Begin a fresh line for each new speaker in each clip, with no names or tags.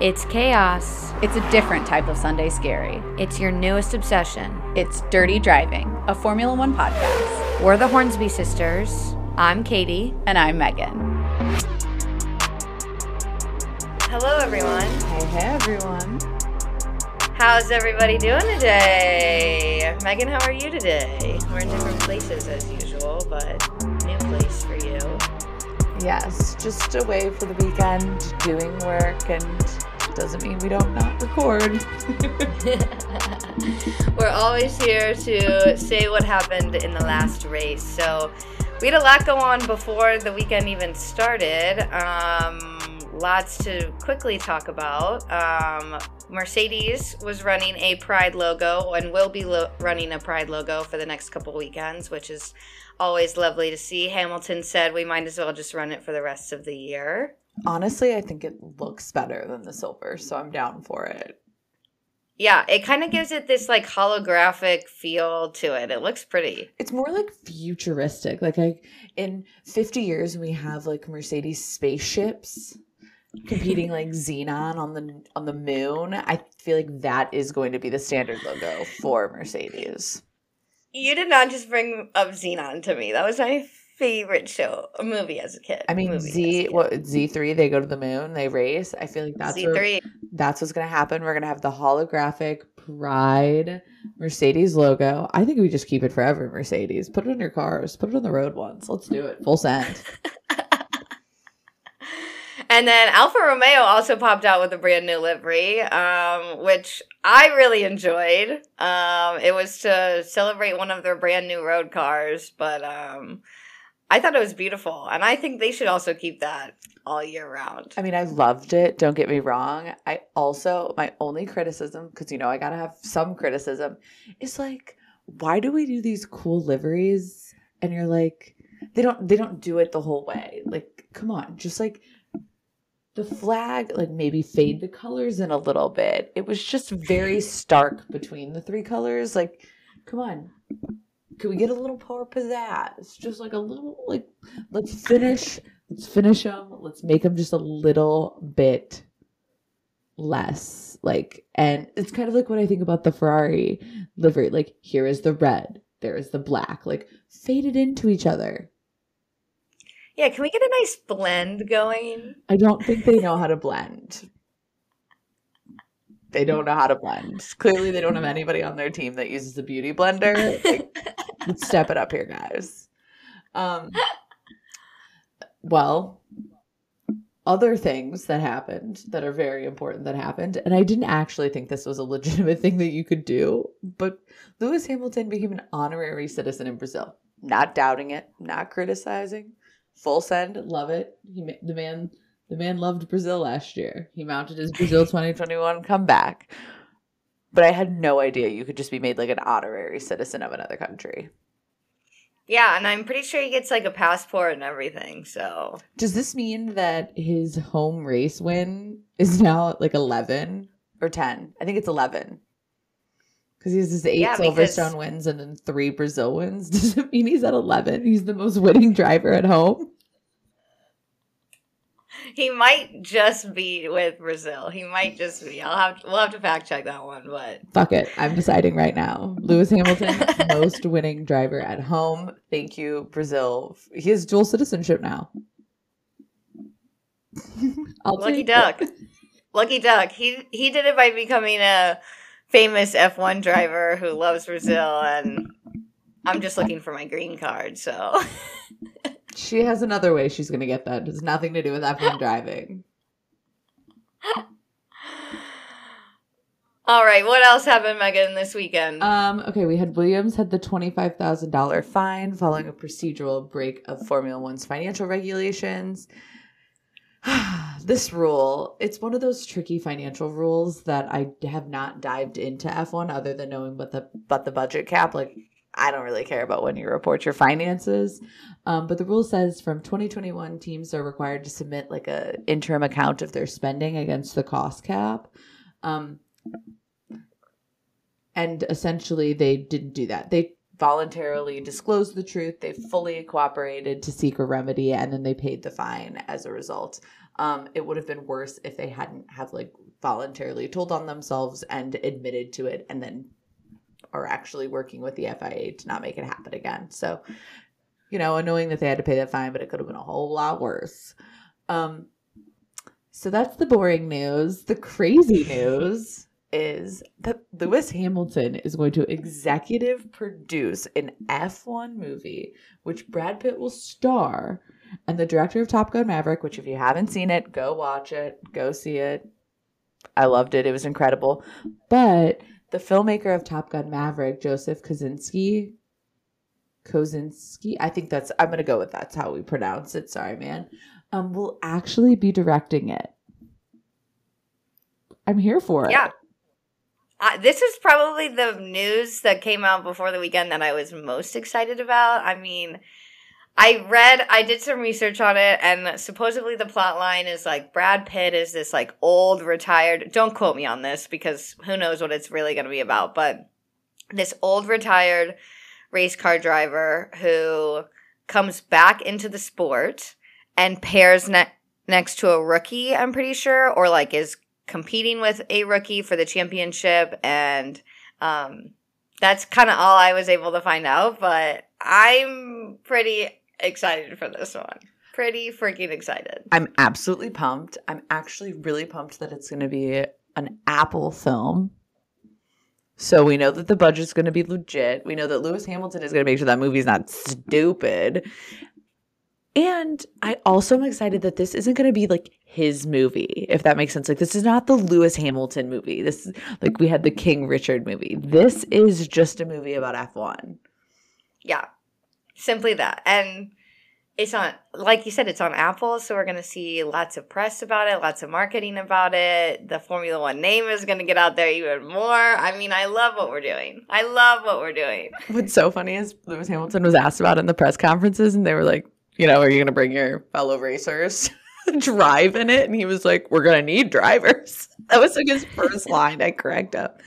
It's chaos.
It's a different type of Sunday scary.
It's your newest obsession.
It's Dirty Driving, a Formula One podcast.
We're the Hornsby sisters. I'm Katie.
And I'm Megan.
Hello, everyone.
Hey, hey, everyone.
How's everybody doing today? Megan, how are you today? We're in different places as usual, but new place for you.
Yes, just away for the weekend doing work and doesn't mean we don't not record.
We're always here to say what happened in the last race. So we had a lot go on before the weekend even started. Um, lots to quickly talk about. Um, Mercedes was running a Pride logo and will be lo- running a Pride logo for the next couple weekends, which is always lovely to see. Hamilton said we might as well just run it for the rest of the year.
Honestly, I think it looks better than the silver, so I'm down for it.
Yeah, it kind of gives it this like holographic feel to it. It looks pretty.
It's more like futuristic. Like I in 50 years we have like Mercedes spaceships competing like Zenon on the on the moon. I feel like that is going to be the standard logo for Mercedes.
You did not just bring up Zenon to me. That was my favorite show, a movie as a kid.
I mean,
Movie
Z what Z three, they go to the moon, they race. I feel like that's
Z three.
that's what's gonna happen. We're gonna have the holographic Pride Mercedes logo. I think we just keep it forever, Mercedes. Put it on your cars. Put it on the road once. Let's do it. Full send.
And then Alfa Romeo also popped out with a brand new livery, um, which I really enjoyed. Um, it was to celebrate one of their brand new road cars, but um, I thought it was beautiful, and I think they should also keep that all year round.
I mean, I loved it. Don't get me wrong. I also my only criticism, because you know I gotta have some criticism, is like, why do we do these cool liveries? And you're like, they don't they don't do it the whole way. Like, come on, just like the flag, like maybe fade the colors in a little bit. It was just very stark between the three colors. Like, come on. Can we get a little more pizzazz? Just like a little, like, let's finish let's finish them let's make them just a little bit less like and it's kind of like what i think about the ferrari livery like here is the red there is the black like faded into each other
Yeah, can we get a nice blend going?
i don't think they know how to blend they don't know how to blend. Clearly they don't have anybody on their team that uses a beauty blender. Like, let's step it up here guys. Um well other things that happened that are very important that happened and i didn't actually think this was a legitimate thing that you could do but lewis hamilton became an honorary citizen in brazil. Not doubting it not criticizing. Full send love it. He the man the man loved brazil last year he mounted his brazil 2021 comeback but i had no idea you could just be made like an honorary citizen of another country
Yeah, and I'm pretty sure he gets like a passport and everything. So
Does this mean that his home race win is now like 11 or 10? I think it's 11. Because he has his eight
Yeah, because-
Silverstone wins and then three Brazil wins. Does it mean he's at 11? He's the most winning driver at home?
He might just be with Brazil. He might just be. I'll have we'll have to fact check that one, but
Fuck it. I'm deciding right now. Lewis Hamilton, most winning driver at home. Thank you, Brazil. He has dual citizenship now.
Lucky
it.
duck. Lucky duck. He he did it by becoming a famous F1 driver who loves Brazil and I'm just looking for my green card, so
She has another way she's going to get that. It has nothing to do with F1 driving.
All right, what else happened, Megan, this weekend?
Um, okay, we had Williams had the twenty-five thousand dollar fine following a procedural break of Formula One's financial regulations. this rule, it's one of those tricky financial rules that I have not dived into F1 other than knowing what the but the budget cap. Like I don't really care about when you report your finances. Um, but the rule says from 2021 teams are required to submit like a interim account of their spending against the cost cap. Um, and essentially they didn't do that. They voluntarily disclosed the truth. They fully cooperated to seek a remedy, and then they paid the fine as a result. Um, it would have been worse if they hadn't have like voluntarily told on themselves and admitted to it and then are actually working with the FIA to not make it happen again. So, you know, annoying that they had to pay that fine, but it could have been a whole lot worse. Um, so that's the boring news. The crazy news is that Lewis Hamilton is going to executive produce an F1 movie, which Brad Pitt will star. And the director of Top Gun Maverick, which if you haven't seen it, go watch it, go see it. I loved it. It was incredible. But the filmmaker of Top Gun Maverick, Joseph Kosinski, Kosinski, I think that's I'm gonna go with that's how we pronounce it. Sorry, man. Um, will actually be directing it. I'm here for it.
Yeah. Uh, this is probably the news that came out before the weekend that I was most excited about. I mean, I read, I did some research on it, and supposedly the plot line is like Brad Pitt is this like old retired. Don't quote me on this because who knows what it's really going to be about, but this old retired race car driver who comes back into the sport and pairs ne- next to a rookie, I'm pretty sure, or like is competing with a rookie for the championship. And um, that's kind of all I was able to find out, but I'm pretty excited for this one. Pretty freaking excited.
I'm absolutely pumped. I'm actually really pumped that it's going to be an Apple film. So we know that the budget's going to be legit. We know that Lewis Hamilton is going to make sure that movie's not stupid. And I also am excited that this isn't going to be like his movie, if that makes sense. Like, this is not the Lewis Hamilton movie. This is like we had the King Richard movie. This is just a movie about F1.
Yeah, simply that. And it's on, like you said, it's on Apple. So we're going to see lots of press about it, lots of marketing about it. The Formula One name is going to get out there even more. I mean, I love what we're doing. I love what we're doing.
What's so funny is Lewis Hamilton was asked about it in the press conferences, and they were like, you know, are you going to bring your fellow racers? drive in it and he was like we're gonna need drivers that was like his first line i cracked up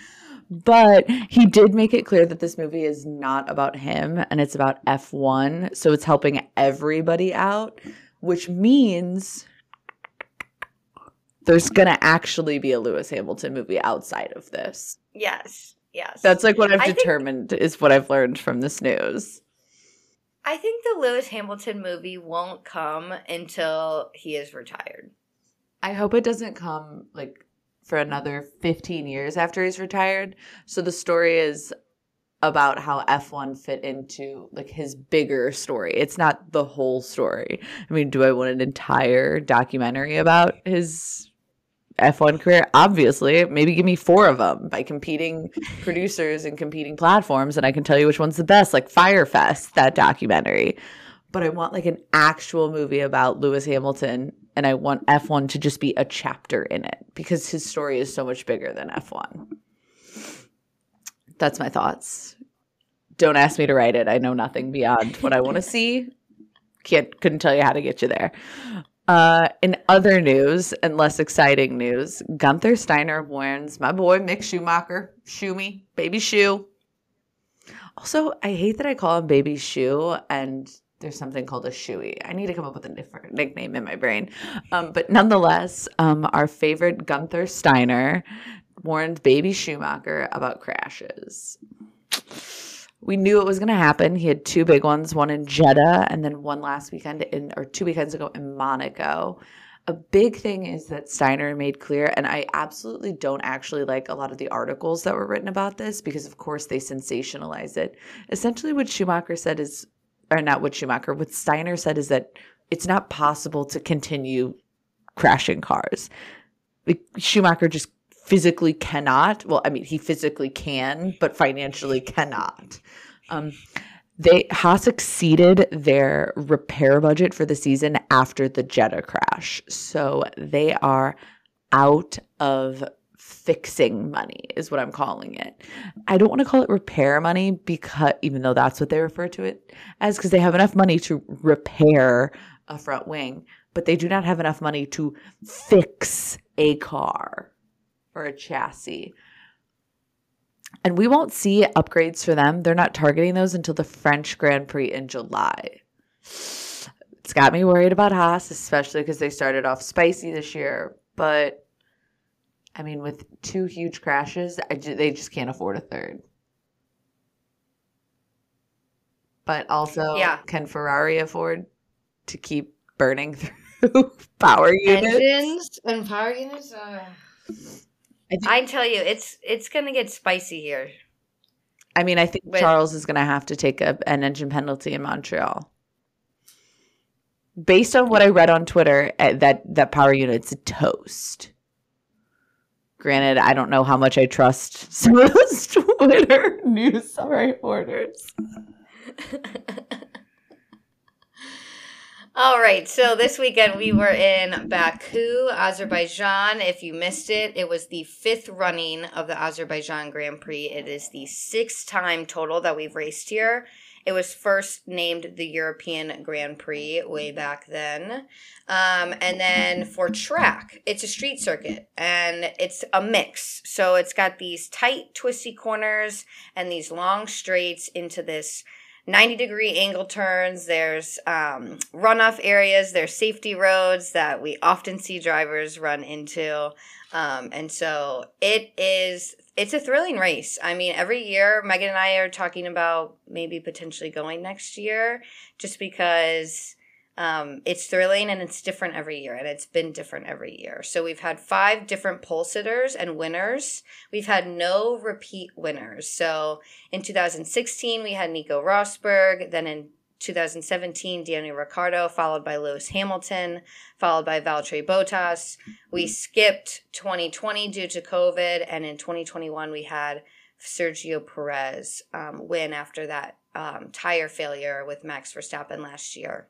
but he did make it clear that this movie is not about him and it's about f1 so it's helping everybody out which means there's gonna actually be a lewis hamilton movie outside of this
Yes. Yes.
that's like what i've
I think-
determined is what i've learned from this news
I think the Lewis Hamilton movie won't come until he is retired.
I hope it doesn't come like for another 15 years after he's retired. So the story is about how F1 fit into like his bigger story. It's not the whole story. I mean, do I want an entire documentary about his F1 career? Obviously, maybe give me four of them by competing producers and competing platforms, and I can tell you which one's the best, like Fyre Fest, that documentary. But I want like an actual movie about Lewis Hamilton, and I want F1 to just be a chapter in it because his story is so much bigger than F1. That's my thoughts. Don't ask me to write it. I know nothing beyond what I want to see. Can't couldn't tell you how to get you there. Uh, in other news and less exciting news, Gunther Steiner warns my boy Mick Schumacher, Shoe me, baby shoe. Also, I hate that I call him baby shoe and there's something called a shoey. I need to come up with a different nickname in my brain. Um, but nonetheless, um, our favorite Gunther Steiner warned baby Schumacher about crashes. We knew it was going to happen. He had two big ones, one in Jeddah and then one last weekend in or two weekends ago in Monaco. A big thing is that Steiner made clear, and I absolutely don't actually like a lot of the articles that were written about this because, of course, they sensationalize it. Essentially, what Schumacher said is, or not what Schumacher, what Steiner said is that it's not possible to continue crashing cars. Schumacher just physically cannot. Well, I mean, he physically can, but financially cannot. Um, they Haas exceeded their repair budget for the season after the Jeddah crash, so they are out of fixing money is what I'm calling it. I don't want to call it repair money because even though that's what they refer to it as because they have enough money to repair a front wing, but they do not have enough money to fix a car or a chassis. And we won't see upgrades for them. They're not targeting those until the French Grand Prix in July. It's got me worried about Haas, especially because they started off spicy this year. But I mean, with two huge crashes, I ju- they just can't afford a third. But also,
Yeah.
can Ferrari afford to keep burning through power units?
Engines and power units. Uh,
I think-
I tell you, it's it's gonna get spicy here.
I mean, I think
With-
Charles is going to have to take a, an engine penalty in Montreal. Based on what I read on Twitter, eh, that that power unit's toast. Granted, I don't know how much I trust some of those Twitter news reporters.
All right, so this weekend we were in Baku, Azerbaijan. If you missed it, it was the fifth running of the Azerbaijan Grand Prix. It is the sixth time total that we've raced here. It was first named the European Grand Prix way back then. Um, and then for track, it's a street circuit and it's a mix. So it's got these tight, twisty corners and these long straights into this 90 degree angle turns. There's um, runoff areas. There's safety roads that we often see drivers run into. Um, and so it is, it's a thrilling race. I mean, every year, Megan and I are talking about maybe potentially going next year just because um, it's thrilling and it's different every year. And it's been different every year. So we've had five different pole sitters and winners. We've had no repeat winners. So in 2016, we had Nico Rosberg. Then in 2017, Daniel Ricciardo, followed by Lewis Hamilton, followed by Valtteri Bottas. We skipped 2020 due to COVID, and in 2021 we had Sergio Perez um, win after that um, tire failure with Max Verstappen last year.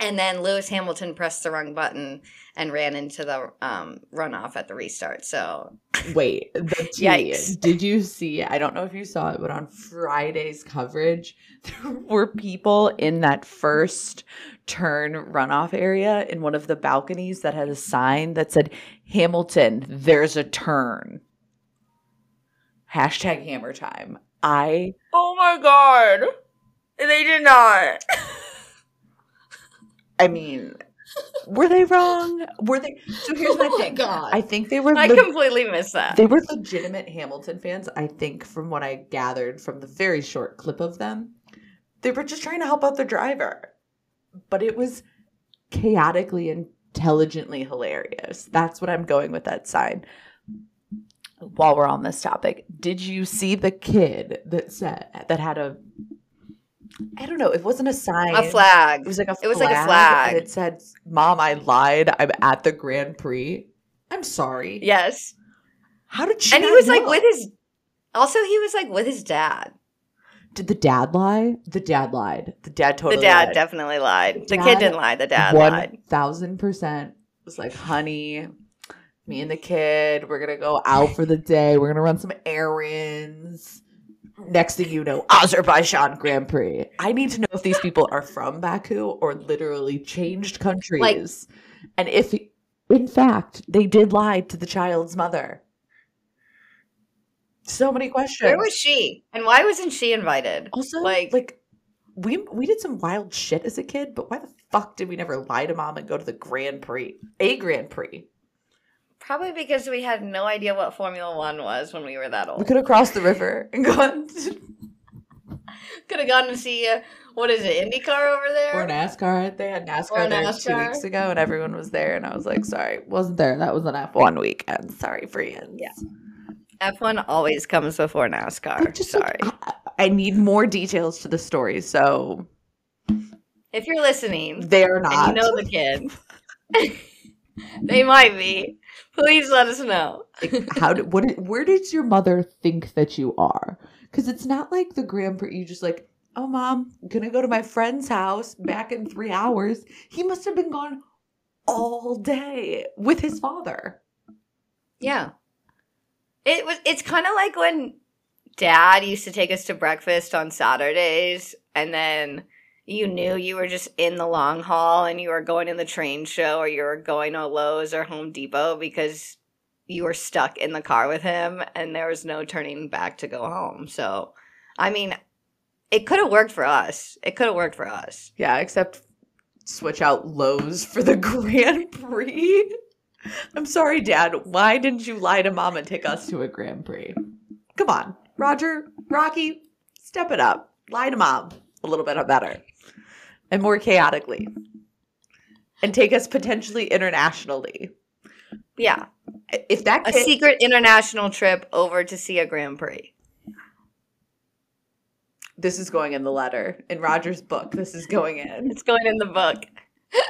And then Lewis Hamilton pressed the wrong button and ran into the um, runoff at the restart. So
Wait, the tea,
Yikes.
Did you see? I don't know if you saw it, but on Friday's coverage, there were people in that first turn runoff area in one of the balconies that had a sign that said, Hamilton, there's a turn. Hashtag hammer time. I
Oh my god. They did not.
I mean, were they wrong? Were they so here's my
Oh
thing.
God.
I think they were
I
leg-
completely missed that.
They were legitimate Hamilton fans, I think, from what I gathered from the very short clip of them. They were just trying to help out the driver. But it was chaotically intelligently hilarious. That's what I'm going with that sign. While we're on this topic, did you see the kid that said that had a I don't know, it wasn't a sign.
a flag.
It was like a flag.
It was like a flag.
And it said, Mom, I lied. I'm at the Grand Prix. I'm sorry.
yes.
How did she
And he was like with his also he was like with his dad.
Did the dad lie? The dad lied. The dad totally
the dad
lied.
definitely lied. The
Dad
kid didn't lie. The dad lied.
One thousand percent was like, honey, me and the kid, we're gonna go out for the day. We're gonna run some errands. Next thing you know, Azerbaijan Grand Prix. I need to know if these people are from Baku or literally changed countries, and if, in fact, they did lie to the child's mother. So many questions.
Where was she? And why wasn't she invited?
Also,
Like-
like, like we we did some wild shit as a kid, but why the fuck did we never lie to mom and go to the Grand Prix, a Grand Prix?
Probably because we had no idea what Formula One was when we were that old.
We could have crossed the river and gone to,
Could have gone to see uh, what is it, IndyCar over there?
or NASCAR. They had NASCAR
Or
there two weeks ago, and everyone was there, and I was like, sorry, wasn't there. That was an F one weekend. Sorry, friends.
Yeah. F1 always comes before NASCAR.
Like, just like,
Sorry.
I, I need more details to the story, so
if you're listening
they are not.
and you know the kid, they might be. Please let us know.
like, how did what did- where did your mother think that you are because it's not like the grand you just like oh mom gonna go to my friend's house back in three hours he must have been gone all day with his father
Yeah. It was it's kind of like when dad used to take us to breakfast on Saturdays and then you knew you were just in the long haul and you were going to the train show or you were going to Lowe's or Home Depot because you were stuck in the car with him and there was no turning back to go home. So, I mean, it could have worked for us. It could have worked for us.
yeah except switch out lowe's for the grand prix I'm sorry, Dad. Why didn't you lie to Mom and take us to a Grand Prix? Come on, Roger, Rocky, step it up. Lie to Mom a little bit better and more chaotically, and take us potentially internationally.
Yeah,
If that
a secret international trip over to see a Grand Prix.
this is going in the letter in Roger's book. This is going in.
It's going in the book.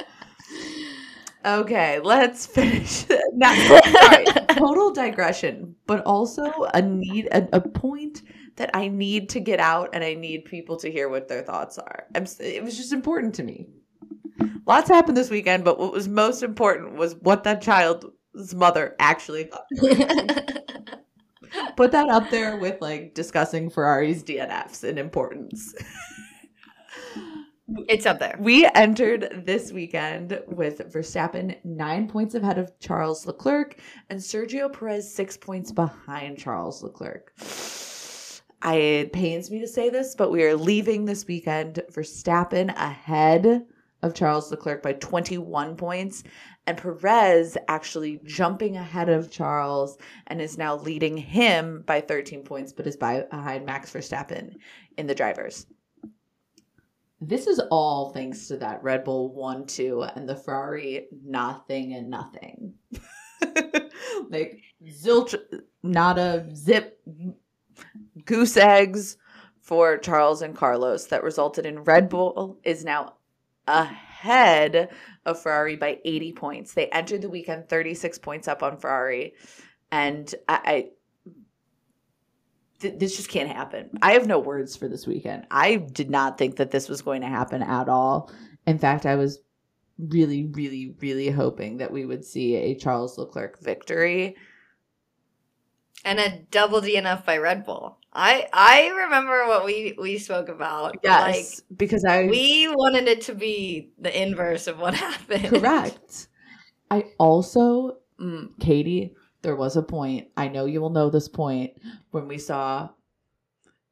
Okay, let's finish. now, sorry, total digression, but also a need, a, a point that I need to get out, and I need people to hear what their thoughts are. I'm, it was just important to me. Lots happened this weekend, but what was most important was what that child's mother actually thought. Put that up there with like discussing Ferrari's DNFs in importance.
It's up there.
We entered this weekend with Verstappen nine points ahead of Charles Leclerc and Sergio Perez six points behind Charles Leclerc. I, it pains me to say this, but we are leaving this weekend for Verstappen ahead of Charles Leclerc by 21 points, and Perez actually jumping ahead of Charles and is now leading him by 13 points, but is by, behind Max Verstappen in the drivers. This is all thanks to that Red Bull 1 2 and the Ferrari nothing and nothing. like zilch, not a zip, goose eggs for Charles and Carlos that resulted in Red Bull is now ahead of Ferrari by 80 points. They entered the weekend 36 points up on Ferrari. And I, I th- this just can't happen. I have no words for this weekend. I did not think that this was going to happen at all. In fact, I was really, really, really hoping that we would see a Charles Leclerc victory.
And a double DNF by Red Bull. I I remember what we we spoke about.
Yes, because I
we wanted it to be the inverse of what happened.
correct. I also, mm, Katie, there was a point. I know you will know this point when we saw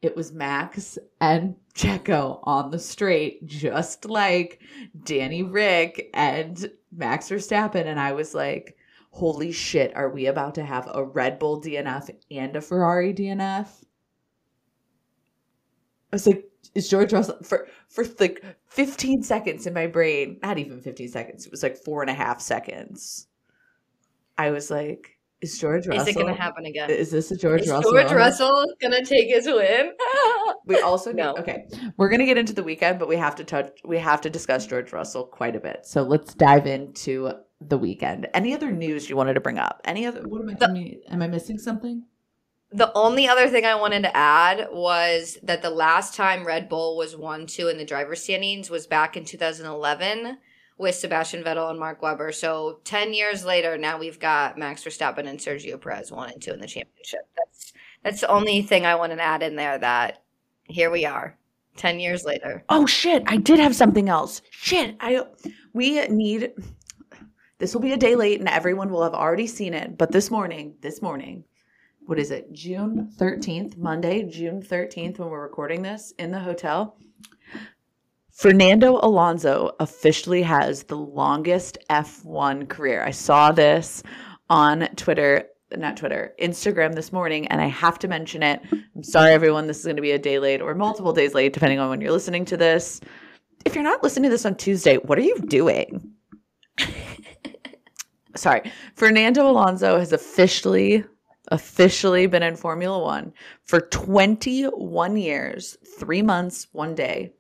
it was Max and Checo on the straight, just like Danny Rick and Max Verstappen, and I was like, "Holy shit! Are we about to have a Red Bull DNF and a Ferrari DNF?" I was like, "Is George Russell for for like 15 seconds in my brain? Not even 15 seconds. It was like four and a half seconds. I was like, "Is George Russell?
Is it going to happen again?
Is this a George
Is
Russell?
George Russell going to take his win?
We also
know.
Okay. We're gonna get into the weekend, but we have to touch. We have to discuss George Russell quite a bit. So let's dive into the weekend. Any other news you wanted to bring up? Any other? What am I?
The-
am I- am I missing something?
The only other thing I wanted to add was that the last time Red Bull was 1 2 in the driver's standings was back in 2011 with Sebastian Vettel and Mark Webber. So 10 years later, now we've got Max Verstappen and Sergio Perez 1 and 2 in the championship. That's that's the only thing I wanted to add in there that here we are 10 years later.
Oh shit! I did have something else. Shit! I we need. This will be a day late, and everyone will have already seen it. But this morning, this morning, what is it? June thirteenth, Monday, June thirteenth, when we're recording this in the hotel. Fernando Alonso officially has the longest F1 career. I saw this on Twitter, not Twitter, Instagram this morning, and I have to mention it. I'm sorry, everyone. This is going to be a day late or multiple days late, depending on when you're listening to this. If you're not listening to this on Tuesday, what are you doing? sorry. Fernando Alonso has officially officially been in Formula 1 for 21 years, 3 months, 1 day.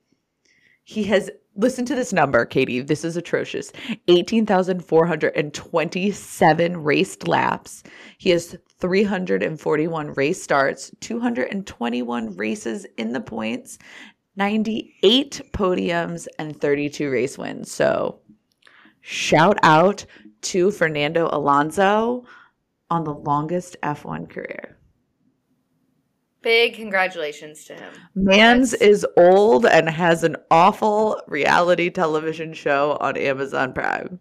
He has listen to this number, Katie. This is atrocious. 18,427 raced laps. He has 341 race starts, 221 races in the points, 98 podiums, and 32 race wins. So, shout out to Fernando Alonso on the longest F1 career.
Big congratulations to him.
Mans
That's-
is old and has an awful reality television show on Amazon Prime.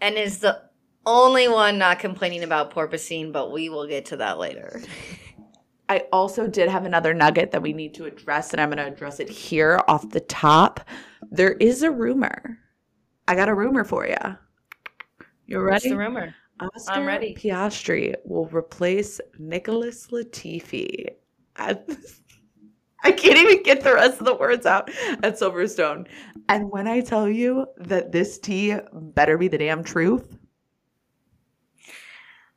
And is the only one not complaining about porpoising, but we will get to that later.
I also did have another nugget that we need to address, and I'm going to address it here off the top. There is a rumor. I got a rumor for you. You
What's
ready?
the rumor?
Oscar I'm
ready.
Piastri will replace Nicholas Latifi. I can't even get the rest of the words out at Silverstone. And when I tell you that this tea better be the damn truth,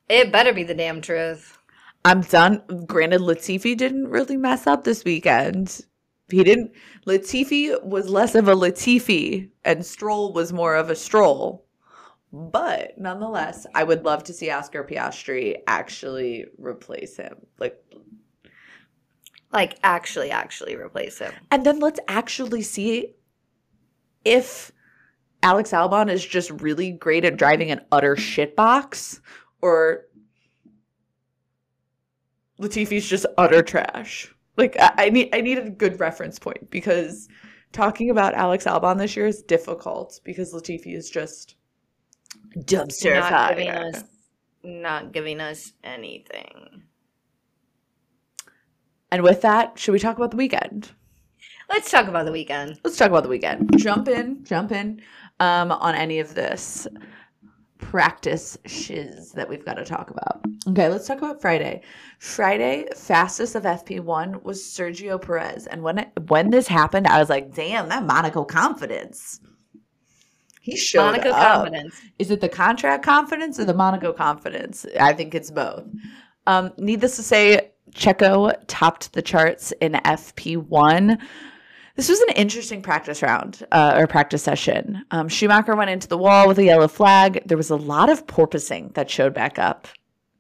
It better be the damn truth.
I'm done. Granted, Latifi didn't really mess up this weekend. He didn't. Latifi was less of a Latifi, and Stroll was more of a Stroll. But nonetheless, I would love to see Oscar Piastri actually replace him. Like,
Like actually, actually replace him.
and then let's actually see if Alex Albon is just really great at driving an utter shitbox, or Latifi's just utter trash. Like I, I need I need a good reference point because talking about Alex Albon this year is difficult because Latifi is just dumpster
not giving
fire.
us, not giving us anything.
And with that, should we talk about the weekend?
Let's talk about the weekend.
Let's talk about the weekend. Jump in, jump in um, on any of this practice shiz that we've got to talk about. Okay, let's talk about Friday. Friday, fastest of FP1 was Sergio Perez, and when it, when this happened, I was like, "Damn, that Monaco confidence." He showed
Monaco
up.
confidence.
Is it the contract confidence or the Monaco confidence? I think it's both. Um, needless to say, Checo topped the charts in FP1. This was an interesting practice round uh, or practice session. Um, Schumacher went into the wall with a yellow flag. There was a lot of porpoising that showed back up.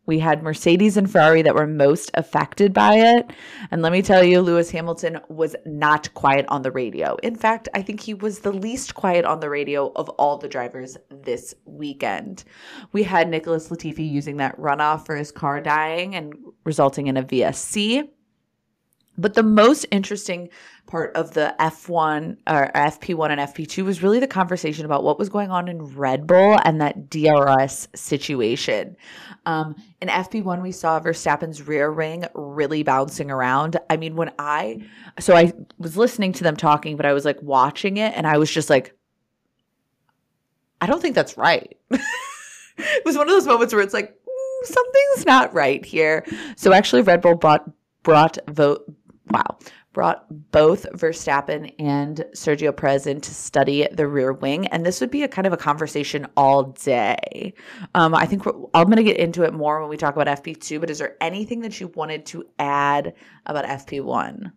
We had Mercedes and Ferrari that were most affected by it. And let me tell you, Lewis Hamilton was not quiet on the radio. In fact, I think he was the least quiet on the radio of all the drivers this weekend. We had Nicholas Latifi using that runoff for his car dying and resulting in a VSC. But the most interesting part of the F1 or FP1 and FP2 was really the conversation about what was going on in Red Bull and that DRS situation. Um, in FP1, we saw Verstappen's rear wing really bouncing around. I mean, when I, so I was listening to them talking, but I was like watching it and I was just like, I don't think that's right. it was one of those moments where it's like, "Mm, something's not right here. So actually, Red Bull brought, brought vote, wow, brought both Verstappen and Sergio Perez in to study the rear wing. And this would be a kind of a conversation all day. Um, I think I'm going to get into it more when we talk about FP2, but is there anything that you wanted to add about FP1?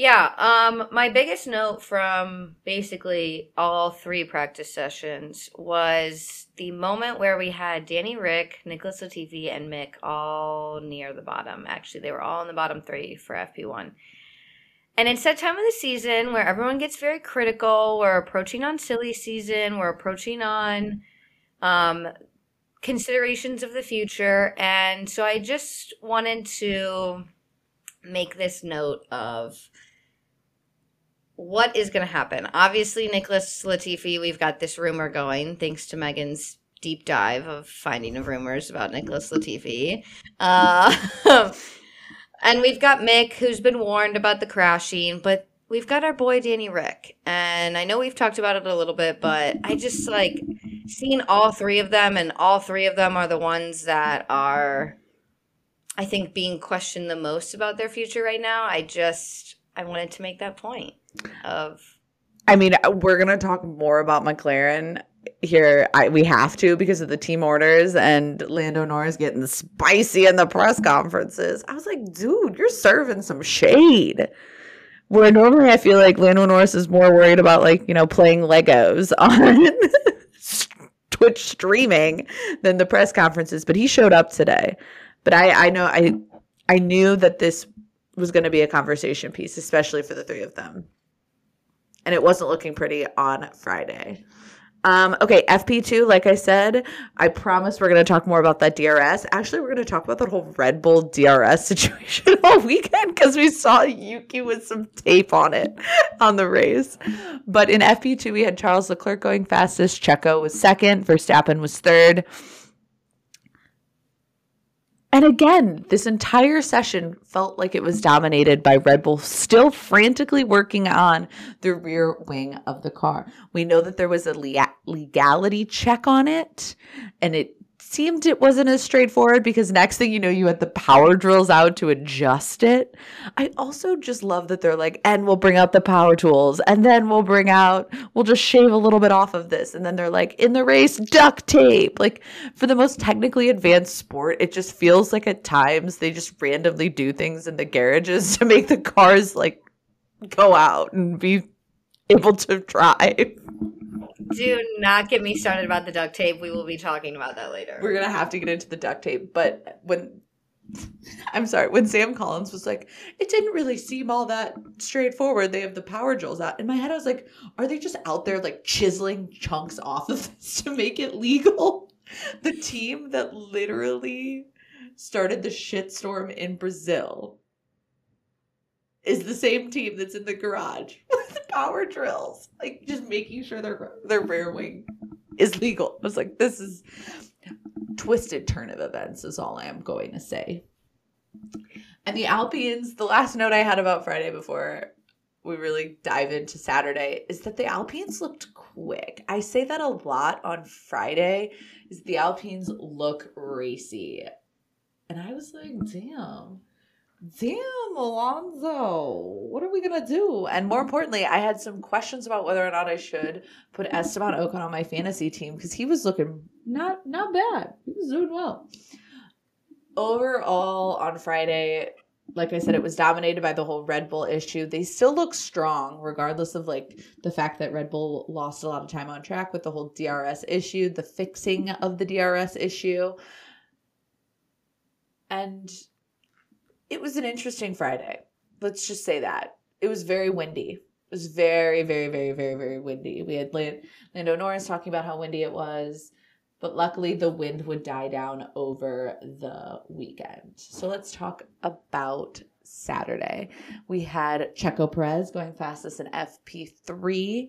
Yeah, um, my biggest note from basically all three practice sessions was the moment where we had Danny Rick, Nicholas Latifi, and Mick all near the bottom. Actually, they were all in the bottom three for FP1. And it's that time of the season where everyone gets very critical. We're approaching on silly season. We're approaching on um, considerations of the future. And so I just wanted to make this note of what is going to happen. Obviously, Nicholas Latifi, we've got this rumor going thanks to Megan's deep dive of finding of rumors about Nicholas Latifi. Uh, and we've got Mick, who's been warned about the crashing, but we've got our boy Danny Rick. And I know we've talked about it a little bit, but I just like seeing all three of them, and all three of them are the ones that are, I think, being questioned the most about their future right now. I just, I wanted to make that point of
I mean, uh, we're gonna talk more about McLaren here. I, we have to because of the team orders and Lando Norris getting spicy in the press conferences. I was like, dude, you're serving some shade. Where normally I feel like Lando Norris is more worried about like you know playing Legos on Twitch streaming than the press conferences. But he showed up today. But I I know I I knew that this was going to be a conversation piece, especially for the three of them and it wasn't looking pretty on Friday. Um, okay, FP2, like I said, I promise we're going to talk more about that DRS. Actually, we're going to talk about that whole Red Bull DRS situation all weekend because we saw Yuki with some tape on it on the race. But in FP2, we had Charles Leclerc going fastest, Checo was second, Verstappen was third. And again, this entire session felt like it was dominated by Red Bull still frantically working on the rear wing of the car. We know that there was a legality check on it, and it seemed it wasn't as straightforward because next thing you know, you had the power drills out to adjust it. I also just love that they're like, and we'll bring out the power tools, and then we'll bring out, we'll just shave a little bit off of this. And then they're like, in the race, duct tape. Like, for the most technically advanced sport, it just feels like at times they just randomly do things in the garages to make the cars like go out and be able to drive.
Do not get me started about the duct tape. We will be talking about that later.
We're gonna have to get into the duct tape, but when I'm sorry, when Sam Collins was like, it didn't really seem all that straightforward. They have the power drills out. In my head, I was like, are they just out there like chiseling chunks off of this to make it legal? The team that literally started the shitstorm in Brazil is the same team that's in the garage power drills, like just making sure their their rear wing is legal. I was like, this is twisted turn of events, is all I am going to say. And the Alpines, the last note I had about Friday before we really dive into Saturday is that the Alpines looked quick. I say that a lot on Friday is the Alpines look racy. And I was like, damn damn, Alonso, what are we gonna do? And more mm-hmm. importantly, I had some questions about whether or not I should put Esteban Ocon on my fantasy team because he was looking not not bad. He was doing well. Overall, on Friday, like I said, it was dominated by the whole Red Bull issue. They still look strong, regardless of like the fact that Red Bull lost a lot of time on track with the whole DRS issue, the fixing of the DRS issue. And it was an interesting Friday. Let's just say that. It was very windy. It was very, very, very, very, very windy. We had Lando Norris talking about how windy it was, but luckily the wind would die down over the weekend. So let's talk about Saturday. We had Checo Perez going fastest in FP3,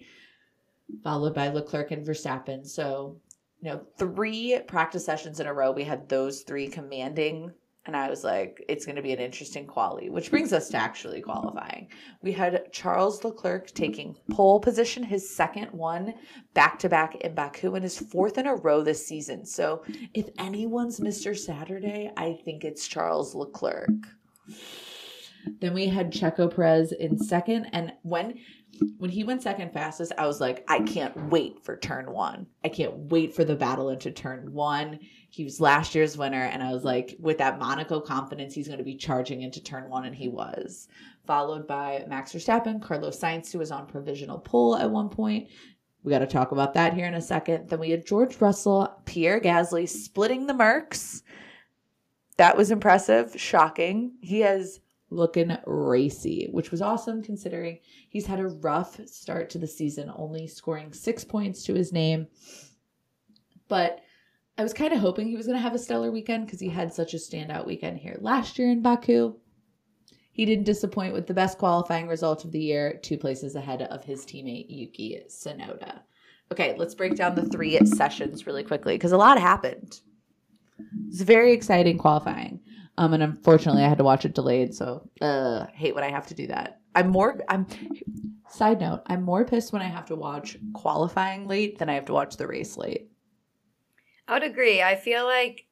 followed by Leclerc and Verstappen. So, you know, three practice sessions in a row, we had those three commanding and I was like, it's going to be an interesting quality, which brings us to actually qualifying. We had Charles Leclerc taking pole position, his second one back to back in Baku, and his fourth in a row this season. So if anyone's Mr. Saturday, I think it's Charles Leclerc. Then we had Checo Perez in second. And when when he went second fastest, I was like, I can't wait for turn one. I can't wait for the battle into turn one. He was last year's winner, and I was like, with that Monaco confidence, he's going to be charging into turn one, and he was. Followed by Max Verstappen, Carlos Sainz, who was on provisional pole at one point. We got to talk about that here in a second. Then we had George Russell, Pierre Gasly splitting the Mercs. That was impressive, shocking. He has looking racy, which was awesome considering he's had a rough start to the season, only scoring six points to his name. But I was kind of hoping he was going to have a stellar weekend because he had such a standout weekend here last year in Baku. He didn't disappoint with the best qualifying result of the year, two places ahead of his teammate Yuki Tsunoda. Okay, let's break down the three sessions really quickly because a lot happened. It's very exciting qualifying. Um, and unfortunately, I had to watch it delayed, so uh, hate when I have to do that. I'm more. I'm. Side note: I'm more pissed when I have to watch qualifying late than I have to watch the race late.
I would agree. I feel like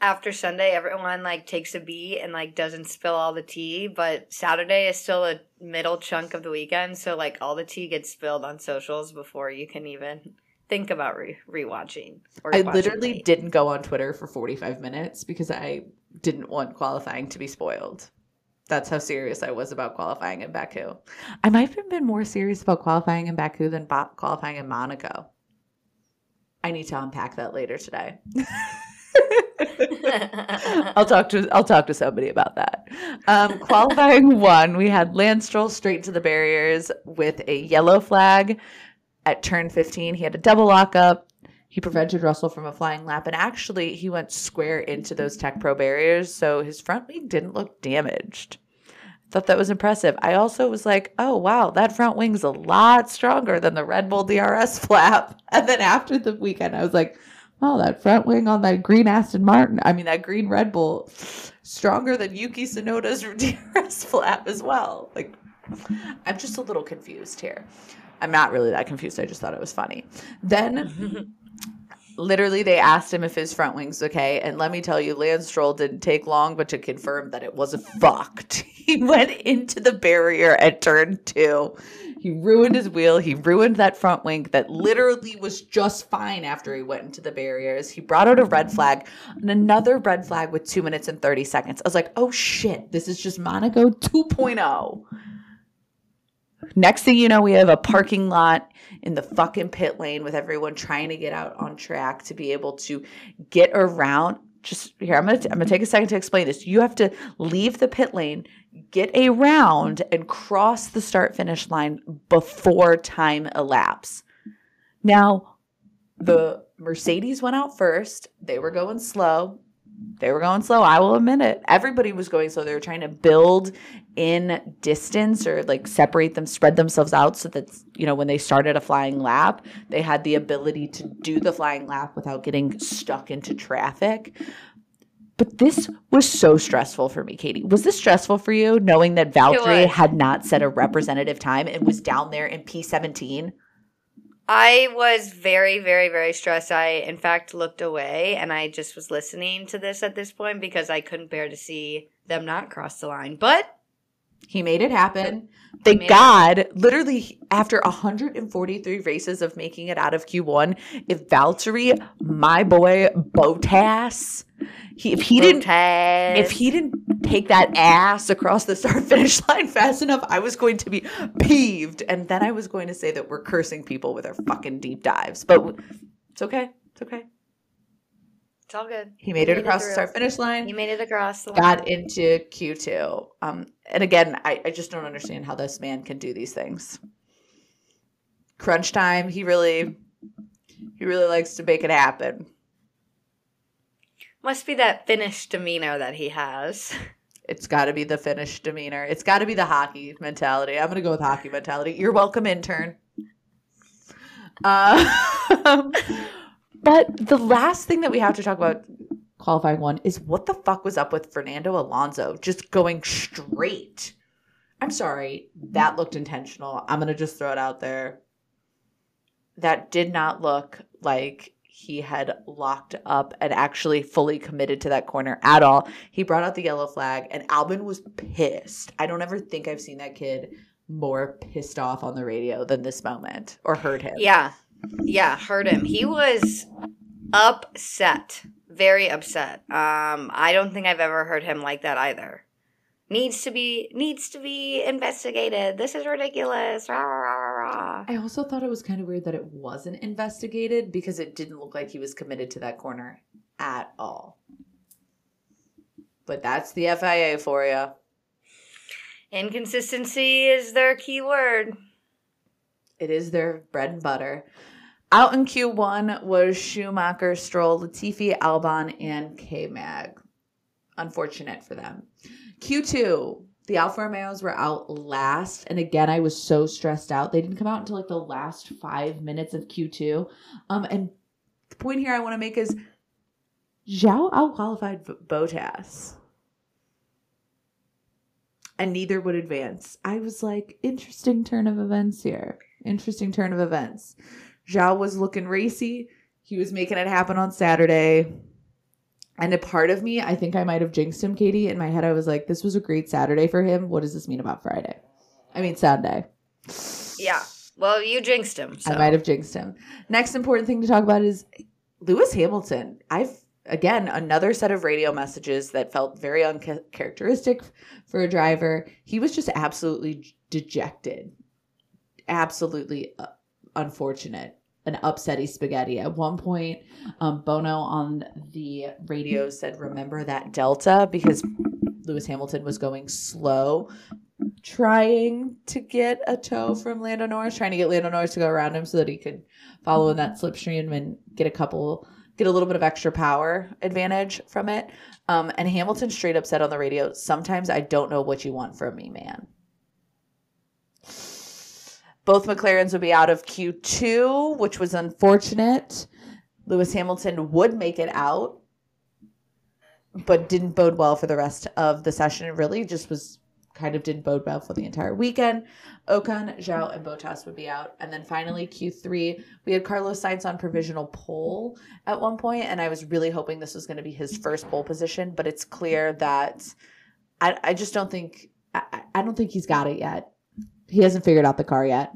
after Sunday, everyone like takes a beat and like doesn't spill all the tea, but Saturday is still a middle chunk of the weekend, so like all the tea gets spilled on socials before you can even think about re- rewatching.
I literally late. didn't go on Twitter for 45 minutes because I didn't want qualifying to be spoiled. That's how serious I was about qualifying in Baku. I might have been more serious about qualifying in Baku than qualifying in Monaco. I need to unpack that later today. I'll talk to I'll talk to somebody about that. Um, qualifying one, we had Lance Stroll straight to the barriers with a yellow flag at turn 15. He had a double lockup. He prevented Russell from a flying lap, and actually, he went square into those TecPro barriers, so his front wing didn't look damaged. I Thought that was impressive. I also was like, oh, wow, that front wing's a lot stronger than the Red Bull DRS flap. And then after the weekend, I was like, oh, that front wing on that green Aston Martin, I mean, that green Red Bull, stronger than Yuki Tsunoda's DRS flap as well. Like, I'm just a little confused here. I'm not really that confused. I just thought it was funny. Then literally they asked him if his front wings okay and let me tell you lance stroll didn't take long but to confirm that it wasn't fucked. He went into the barrier at turn two. He ruined his wheel. He ruined that front wing that literally was just fine after he went into the barriers. He brought out a red flag and another red flag with two minutes and 30 seconds. I was like oh shit. This is just monaco 2.0 Next thing you know, we have a parking lot in the fucking pit lane with everyone trying to get out on track to be able to get around. Just here, I'm gonna I'm gonna take a second to explain this. You have to leave the pit lane, get a round, and cross the start finish line before time elapse. Now, the Mercedes went out first. They were going slow. They were going slow. I will admit it. Everybody was going slow. They were trying to build in distance or like separate them, spread themselves out so that, you know, when they started a flying lap, they had the ability to do the flying lap without getting stuck into traffic. But this was so stressful for me, Katie. Was this stressful for you knowing that Valtteri had not set a representative time and was down there in P17?
I was very, very, very stressed. I, in fact, looked away and I just was listening to this at this point because I couldn't bear to see them not cross the line. But
He made it happen. Thank
it
God, literally after 143 races of making it out of Q1, if Valtteri, my boy Bottas, he, if he didn't if he didn't take that ass across the start finish line fast enough, I was going to be peeved. And then I was going to say that we're cursing people with our fucking deep dives. But it's okay. It's okay.
It's all good.
He made it
Made
across the start finish line.
He made it across the line.
got into Q2. Um, and again, I, I just don't understand how this man can do these things. Crunch time, he really he really likes to make it happen.
Must be that Finnish demeanor that he has.
It's got to be the Finnish demeanor. It's got to be the hockey mentality. I'm going to go with hockey mentality. You're welcome, intern. Uh, but the last thing that we have to talk about qualifying one is what the fuck was up with Fernando Alonso just going straight. I'm sorry, that looked intentional. I'm going to just throw it out there. That did not look like he had locked up and actually fully committed to that corner at all. He brought out the yellow flag, and Albon was pissed. I don't ever think I've seen that kid more pissed off on the radio than this moment or heard him.
Yeah. Yeah, heard him. He was upset. Very upset. Um, I don't think I've ever heard him like that either. Needs to be needs to be investigated. This is ridiculous. Rah, rah, rah.
I also thought it was kind of weird that it wasn't investigated because it didn't look like he was committed to that corner at all. But that's the FIA for you.
Inconsistency is their key word.
It is their bread and butter. Out in Q1 was Schumacher, Stroll, Latifi, Albon, and K Mag. Unfortunate for them. Q2, the Alfa Romeos were out last. And again, I was so stressed out. They didn't come out until like the last five minutes of Q2. Um, and the point here I want to make is Zhou outqualified Bottas. And neither would advance. I was like, interesting turn of events here. Interesting turn of events. Zhou was looking racy. He was making it happen on Saturday. And a part of me, I think I might have jinxed him, Katie. In my head, I was like, this was a great Saturday for him. What does this mean about Friday? I mean, Sunday.
Yeah. Well, you jinxed him. So.
I might have jinxed him. Next important thing to talk about is Lewis Hamilton. I've again another set of radio messages that felt very uncharacteristic for a driver. He was just absolutely dejected, absolutely uh, unfortunate, an upsetty spaghetti. At one point, um, Bono on the radio said, "Remember that Delta," because Lewis Hamilton was going slow trying to get a tow from Lando Norris, trying to get Lando Norris to go around him so that he could follow in that slipstream and get a couple, get a little bit of extra power advantage from it. Um, and Hamilton straight up said on the radio, "Sometimes I don't know what you want from me, man." Both McLarens would be out of Q2, which was unfortunate. Lewis Hamilton would make it out, but didn't bode well for the rest of the session. It really just was kind of didn't bode well for the entire weekend. Ocon, Zhou, and Bottas would be out. And then finally, Q3, we had Carlos Sainz on provisional pole at one point, and I was really hoping this was going to be his first pole position, but it's clear that I, I just don't think I, I don't think he's got it yet. He hasn't figured out the car yet.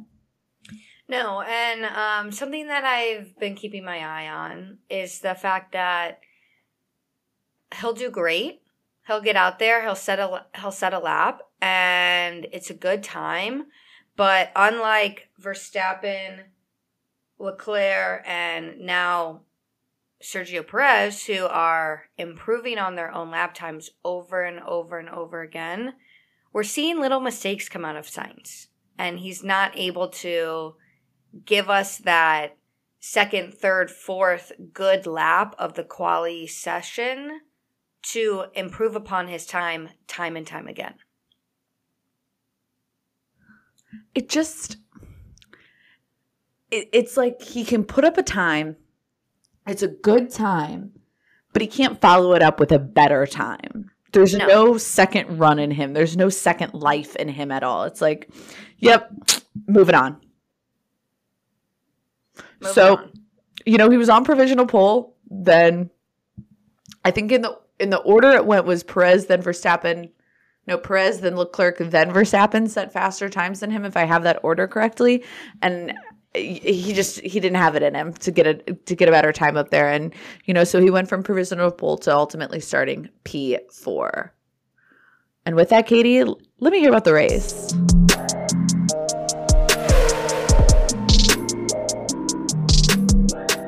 No, and um, something that I've been keeping my eye on is the fact that he'll do great. He'll get out there. He'll set a he'll set a lap, and it's a good time. But unlike Verstappen, Leclerc, and now Sergio Perez, who are improving on their own lap times over and over and over again, we're seeing little mistakes come out of Sainz, and he's not able to give us that second, third, fourth good lap of the quali session to improve upon his time, time and time again.
It just, it, it's like he can put up a time, it's a good time, but he can't follow it up with a better time. There's no. no second run in him. There's no second life in him at all. It's like, yep, moving on. Moving so, on. you know, he was on provisional pole. Then I think in the in the order it went was Perez, then Verstappen. No, Perez, then Leclerc, then Verstappen set faster times than him, if I have that order correctly. And he just he didn't have it in him to get a to get a better time up there, and you know, so he went from provisional pole to ultimately starting P four. And with that, Katie, let me hear about the race.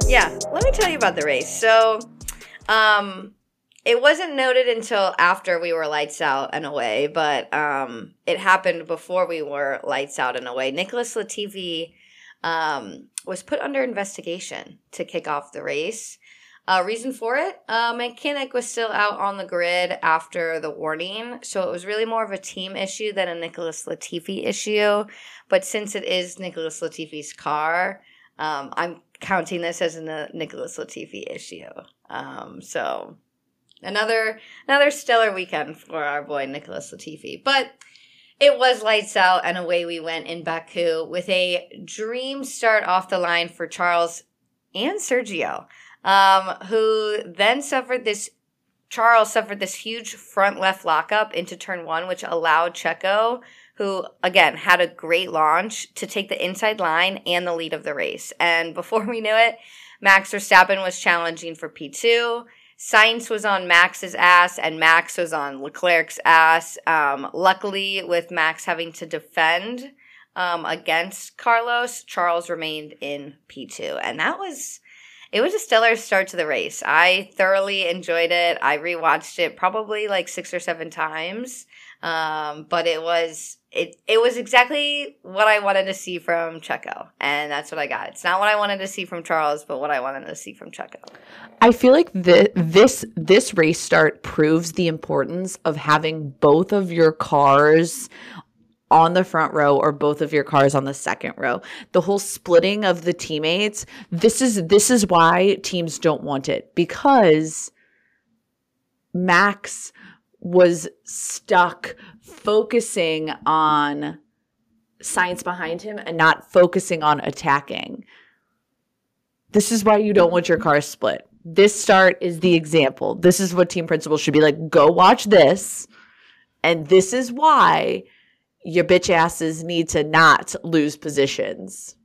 Yeah, let me tell you about the race. So, um, it wasn't noted until after we were lights out and away, but um, it happened before we were lights out and away. Nicholas Latifi um, was put under investigation to kick off the race. Uh, reason for it, uh, mechanic was still out on the grid after the warning, so it was really more of a team issue than a Nicholas Latifi issue. But since it is Nicholas Latifi's car, um, I'm counting this as a Nicholas Latifi issue. Um, so another another stellar weekend for our boy Nicholas Latifi. But it was lights out and away we went in Baku with a dream start off the line for Charles and Sergio, um, who then suffered this. Charles suffered this huge front left lockup into turn one, which allowed Checo, who again had a great launch, to take the inside line and the lead of the race. And before we knew it, Max Verstappen was challenging for P2. Sainz was on Max's ass and Max was on Leclerc's ass. Um, luckily, with Max having to defend um, against Carlos, Charles remained in P2. And that was, it was a stellar start to the race. I thoroughly enjoyed it. I rewatched it probably like six or seven times. Um, but it was it it was exactly what I wanted to see from Checo, and that's what I got. It's not what I wanted to see from Charles, but what I wanted to see from Checo.
I feel like the, this this race start proves the importance of having both of your cars on the front row or both of your cars on the second row. The whole splitting of the teammates, this is this is why teams don't want it because Max was stuck focusing on Sainz behind him and not focusing on attacking. This is why you don't want your car split. This start is the example. This is what team principals should be like. Go watch this. And this is why your bitch asses need to not lose positions.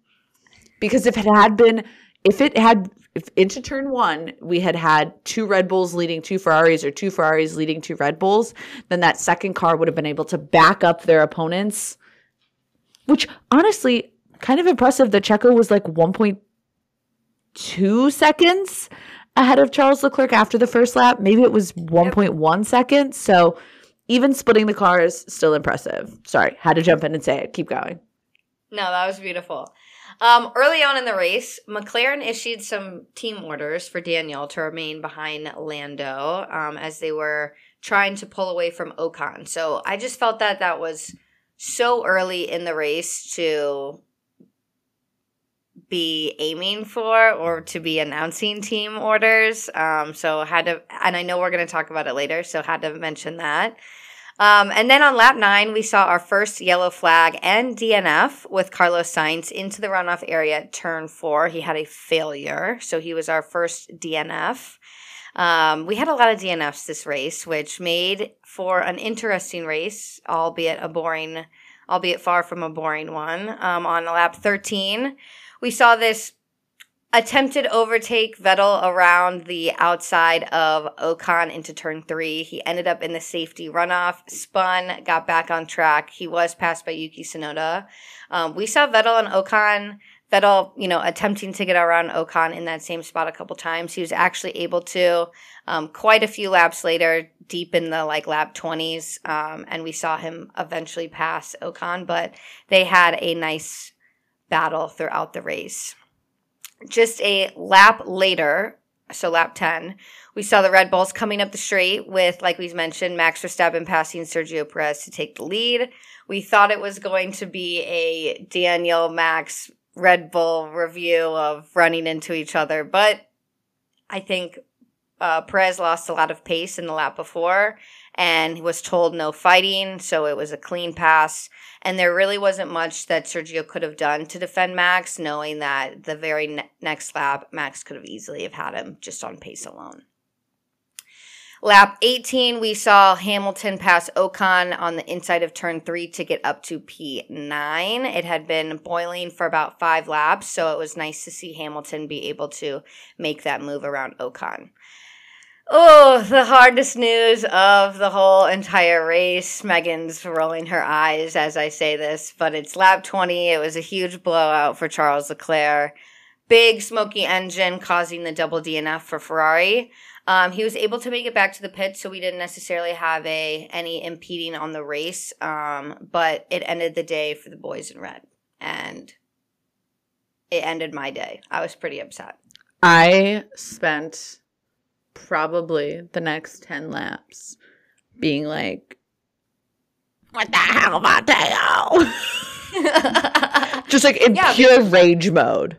Because if it had been, if it had if into turn one we had had two Red Bulls leading two Ferraris or two Ferraris leading two Red Bulls, then that second car would have been able to back up their opponents, which honestly, kind of impressive that Checo was like 1.2 seconds ahead of Charles Leclerc after the first lap. Maybe it was 1.1 seconds. So even splitting the cars, still impressive. Sorry, had to jump in and say it. Keep going.
No, that was beautiful. Um, early on in the race, McLaren issued some team orders for Daniel to remain behind Lando um, as they were trying to pull away from Ocon. So I just felt that that was so early in the race to be aiming for or to be announcing team orders. Um, so had to, and I know we're going to talk about it later, so had to mention that. Um, and then on lap nine, we saw our first yellow flag and DNF with Carlos Sainz into the runoff area at turn four. He had a failure, so he was our first DNF. Um, we had a lot of DNFs this race, which made for an interesting race, albeit a boring, albeit far from a boring one. Um, on lap 13, we saw this attempted overtake Vettel around the outside of Ocon into turn three. He ended up in the safety runoff, spun, got back on track. He was passed by Yuki Tsunoda. Um, we saw Vettel and Ocon. Vettel, you know, attempting to get around Ocon in that same spot a couple times. He was actually able to, um, quite a few laps later, deep in the like lap 20s, um, and we saw him eventually pass Ocon, but they had a nice battle throughout the race. Just a lap later, so lap 10, we saw the Red Bulls coming up the straight with, like we mentioned, Max Verstappen passing Sergio Perez to take the lead. We thought it was going to be a Daniel Max Red Bull review of running into each other, but I think uh, Perez lost a lot of pace in the lap before and was told no fighting, so it was a clean pass. And there really wasn't much that Sergio could have done to defend Max, knowing that the very ne- next lap, Max could have easily have had him just on pace alone. Lap 18, we saw Hamilton pass Ocon on the inside of turn three to get up to P9. It had been boiling for about five laps, so it was nice to see Hamilton be able to make that move around Ocon. Oh, the hardest news of the whole entire race. Megan's rolling her eyes as I say this, but it's lap 20. It was a huge blowout for Charles Leclerc. Big smoky engine causing the double DNF for Ferrari. Um, he was able to make it back to the pit, so we didn't necessarily have a any impeding on the race. Um, but it ended the day for the boys in red, and it ended my day. I was pretty upset.
I spent probably the next 10 laps being like, what the hell, Mattia? Just like in
Yeah,
pure rage mode.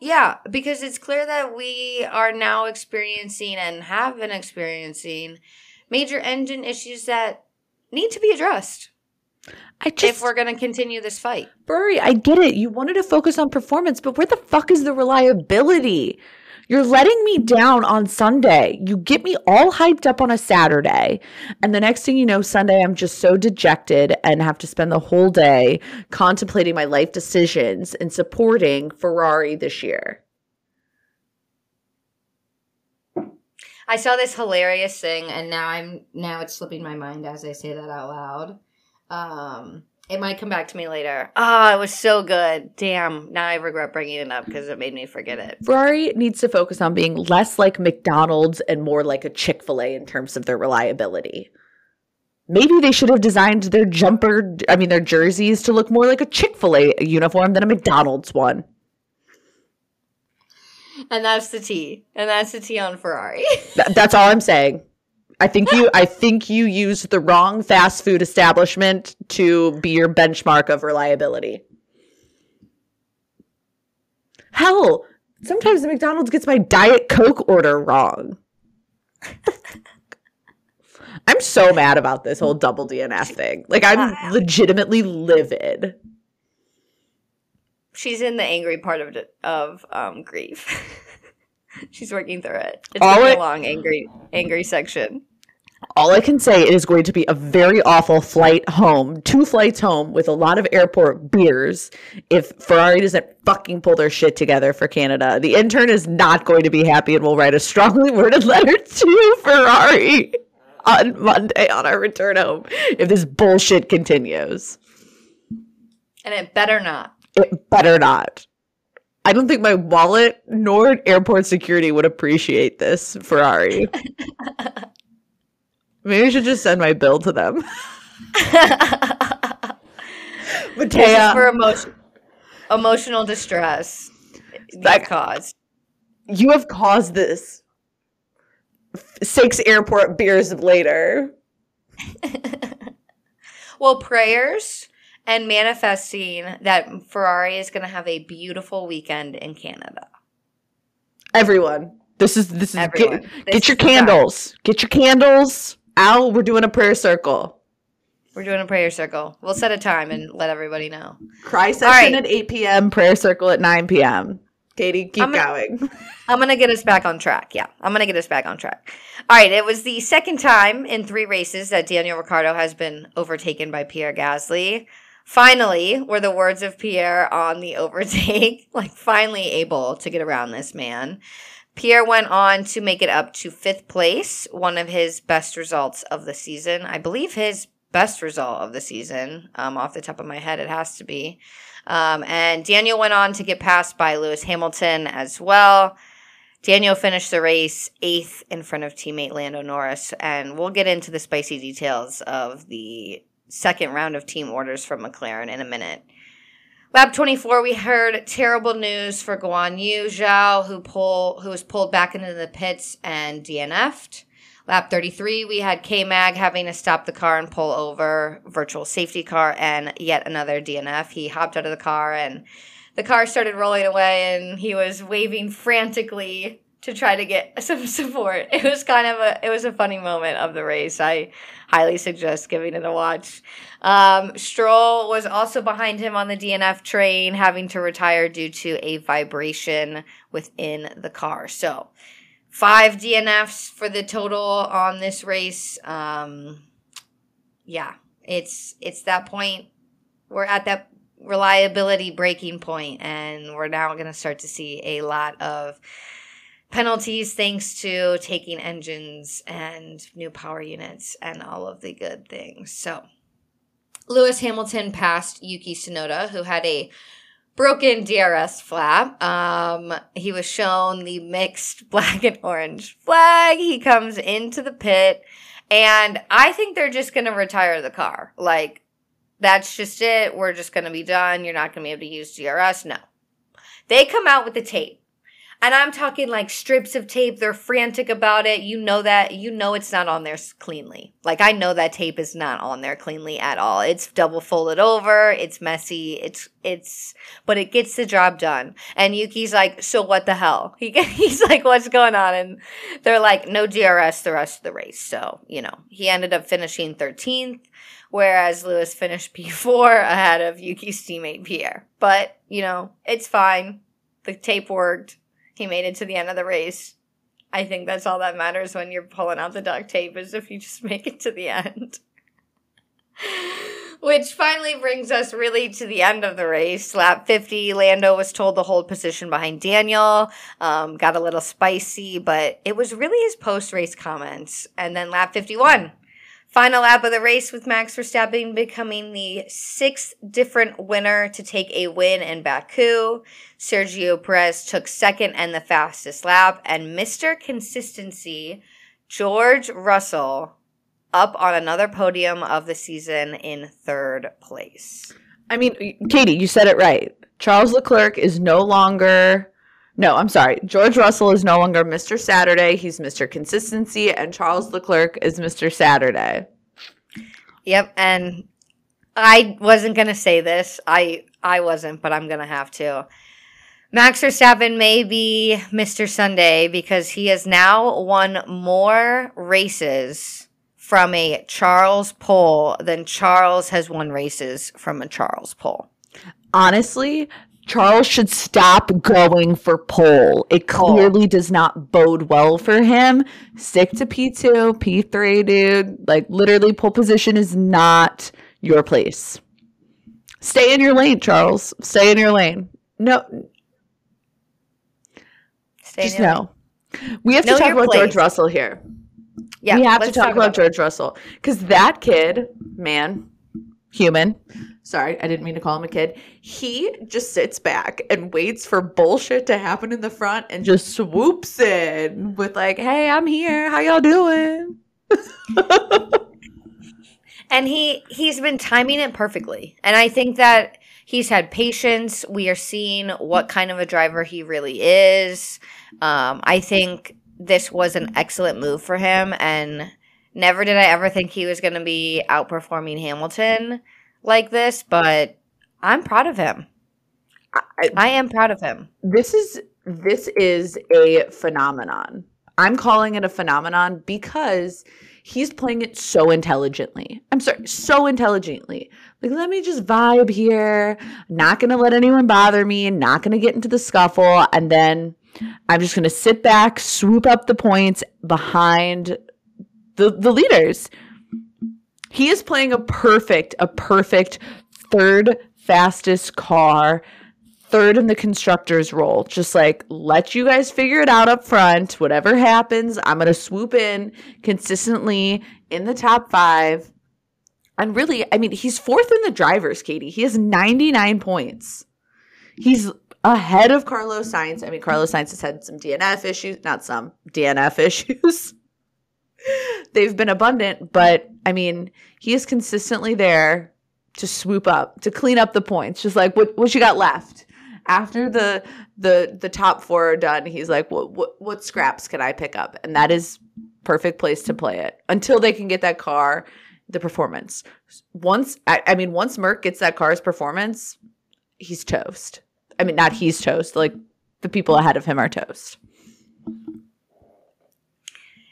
Yeah, because it's clear that we are now experiencing and have been experiencing major engine issues that need to be addressed
I
if we're going to continue this fight.
Burry, I get it. You wanted to focus on performance, but where the fuck is the reliability? You're letting me down on Sunday. You get me all hyped up on a Saturday. And the next thing you know, Sunday, I'm just so dejected and have to spend the whole day contemplating my life decisions and supporting Ferrari this year.
I saw this hilarious thing, and now I'm now it's slipping my mind as I say that out loud. Um, it might come back to me later. Ah, it was so good. Damn, now I regret bringing it up because it made me forget it.
Ferrari needs to focus on being less like McDonald's and more like a Chick fil A in terms of their reliability. Maybe they should have designed their jumper, I mean, their jerseys to look more like a Chick fil A uniform than a McDonald's one.
And that's the T, and that's the T on Ferrari.
Th- that's all I'm saying. I think you I think you used the wrong fast food establishment to be your benchmark of reliability. Hell, sometimes the McDonald's gets my Diet Coke order wrong. I'm so mad about this whole double DNF thing. Like I'm legitimately livid.
She's in the angry part of of um, grief. She's working through it. It's
All it-
a long angry angry section.
All I can say it is going to be a very awful flight home, two flights home with a lot of airport beers if Ferrari doesn't fucking pull their shit together for Canada. The intern is not going to be happy and will write a strongly worded letter to Ferrari on Monday on our return home if this bullshit continues.
And it better not.
It better not. I don't think my wallet nor airport security would appreciate this, Ferrari. Maybe I should just send my bill to them. Mattia,
for emotion, emotional distress
that
caused.
you have caused this. Six airport beers later.
Well, prayers and manifesting that Ferrari is going to have a beautiful weekend in Canada.
Everyone, this is this is
Everyone.
get,
This
get your
is the fact.
candles. Get your candles. Al, we're doing a prayer circle.
We're doing a prayer circle. We'll set a time and let everybody know.
Cry
right.
session at 8 p.m., prayer circle at 9 p.m. Katie, keep
I'm gonna-
going.
I'm going to get us back on track. Yeah, I'm going to get us back on track. All right, it was the second time in three races that Daniel Ricciardo has been overtaken by Pierre Gasly. Finally, were the words of Pierre on the overtake, like finally able to get around this man. Pierre went on to make it up to fifth place, one of his best results of the season. I believe his best result of the season, um, off the top of my head, it has to be. Um, and Daniel went on to get passed by Lewis Hamilton as well. Daniel finished the race eighth in front of teammate Lando Norris, and we'll get into the spicy details of the second round of team orders from McLaren in a minute. Lap 24, we heard terrible news for Guanyu Zhou, who pull who was pulled back into the pits and DNF'd. Lap 33, we had K Mag having to stop the car and pull over virtual safety car and yet another DNF. He hopped out of the car and the car started rolling away and he was waving frantically to try to get some support. It was kind of a it was a funny moment of the race. I highly suggest giving it a watch. Um, Stroll was also behind him on the DNF train, having to retire due to a vibration within the car. So five DNFs for the total on this race. Um, yeah, it's it's that point. We're at that reliability breaking point, and we're now going to start to see a lot of penalties thanks to taking engines and new power units and all of the good things. So, Lewis Hamilton passed Yuki Tsunoda, who had a broken DRS flap. Um, he was shown the mixed black and orange flag. He comes into the pit, and I think they're just going to retire the car. Like, that's just it. We're just going to be done. You're not going to be able to use DRS. No. They come out with the tape. And I'm talking like strips of tape. They're frantic about it. You know that. You know it's not on there cleanly. Like I know that tape is not on there cleanly at all. It's double folded over. It's messy. It's it's but it gets the job done. And Yuki's like, so what the hell? He he's like, what's going on? And they're like, no DRS the rest of the race. So you know he ended up finishing 13th, whereas Lewis finished P4 ahead of Yuki's teammate Pierre. But you know it's fine. The tape worked. He made it to the end of the race. I think that's all that matters when you're pulling out the duct tape is if you just make it to the end. Which finally brings us really to the end of the race. Lap 50, Lando was told to hold position behind Daniel. Um, got a little spicy, but it was really his post race comments. And then lap 51, final lap of the race with Max Verstappen becoming the sixth different winner to take a win in Baku. Sergio Perez took second and the fastest lap, and Mr. Consistency, George Russell, up on another podium of the season in third place.
I mean, Katie, you said it right. Charles Leclerc is no longer. No, I'm sorry. George Russell is no longer Mr. Saturday. He's Mr. Consistency, and Charles Leclerc is Mr. Saturday.
Yep, and I wasn't gonna say this. I I wasn't, but I'm gonna have to. Max Verstappen may be Mr. Sunday because he has now won more races from a Charles pole than Charles has won races from a Charles pole.
Honestly, Charles should stop going for pole. It clearly does not bode well for him. Stick to P2, P3, dude. Like, literally, pole position is not your place. Stay in your lane, Charles. Stay in your lane. No,
Stay
just
in your
no. We have to talk about George. Russell here.
Yeah,
we have to
let's
talk, about,
it.
George Russell because that kid, man, human. Sorry, I didn't mean to call him a kid. He just sits back and waits for bullshit to happen in the front and just swoops in with like, "Hey, I'm here. How y'all doing?"
and he he's been timing it perfectly and i think that he's had patience we are seeing what kind of a driver he really is um, i think this was an excellent move for him and never did i ever think he was going to be outperforming hamilton like this but i'm proud of him
I-
i am proud of him
this is this is a phenomenon. I'm calling it a phenomenon because he's playing it so intelligently. I'm sorry, so intelligently. Like, let me just vibe here. Not gonna let anyone bother me. Not gonna get into the scuffle. And then I'm just gonna sit back, swoop up the points behind the the leaders. He is playing a perfect, a perfect third fastest car third in the constructor's role. Just like let you guys figure it out up front. Whatever happens, I'm going to swoop in consistently in the top five. And really, I mean, he's fourth in the drivers, Katie. He has 99 points. He's ahead of Carlos Sainz. I mean, Carlos Sainz has had some DNF issues, not some DNF issues. They've been abundant, but I mean, he is consistently there to swoop up, to clean up the points. Just like what what you got left? after the the the top four are done, he's like, what what what scraps can I pick up? And that is perfect place to play it until they can get that car the performance. Once I, I mean, once Merc gets that car's performance, he's toast. I mean, not he's toast. Like the people ahead of him are toast.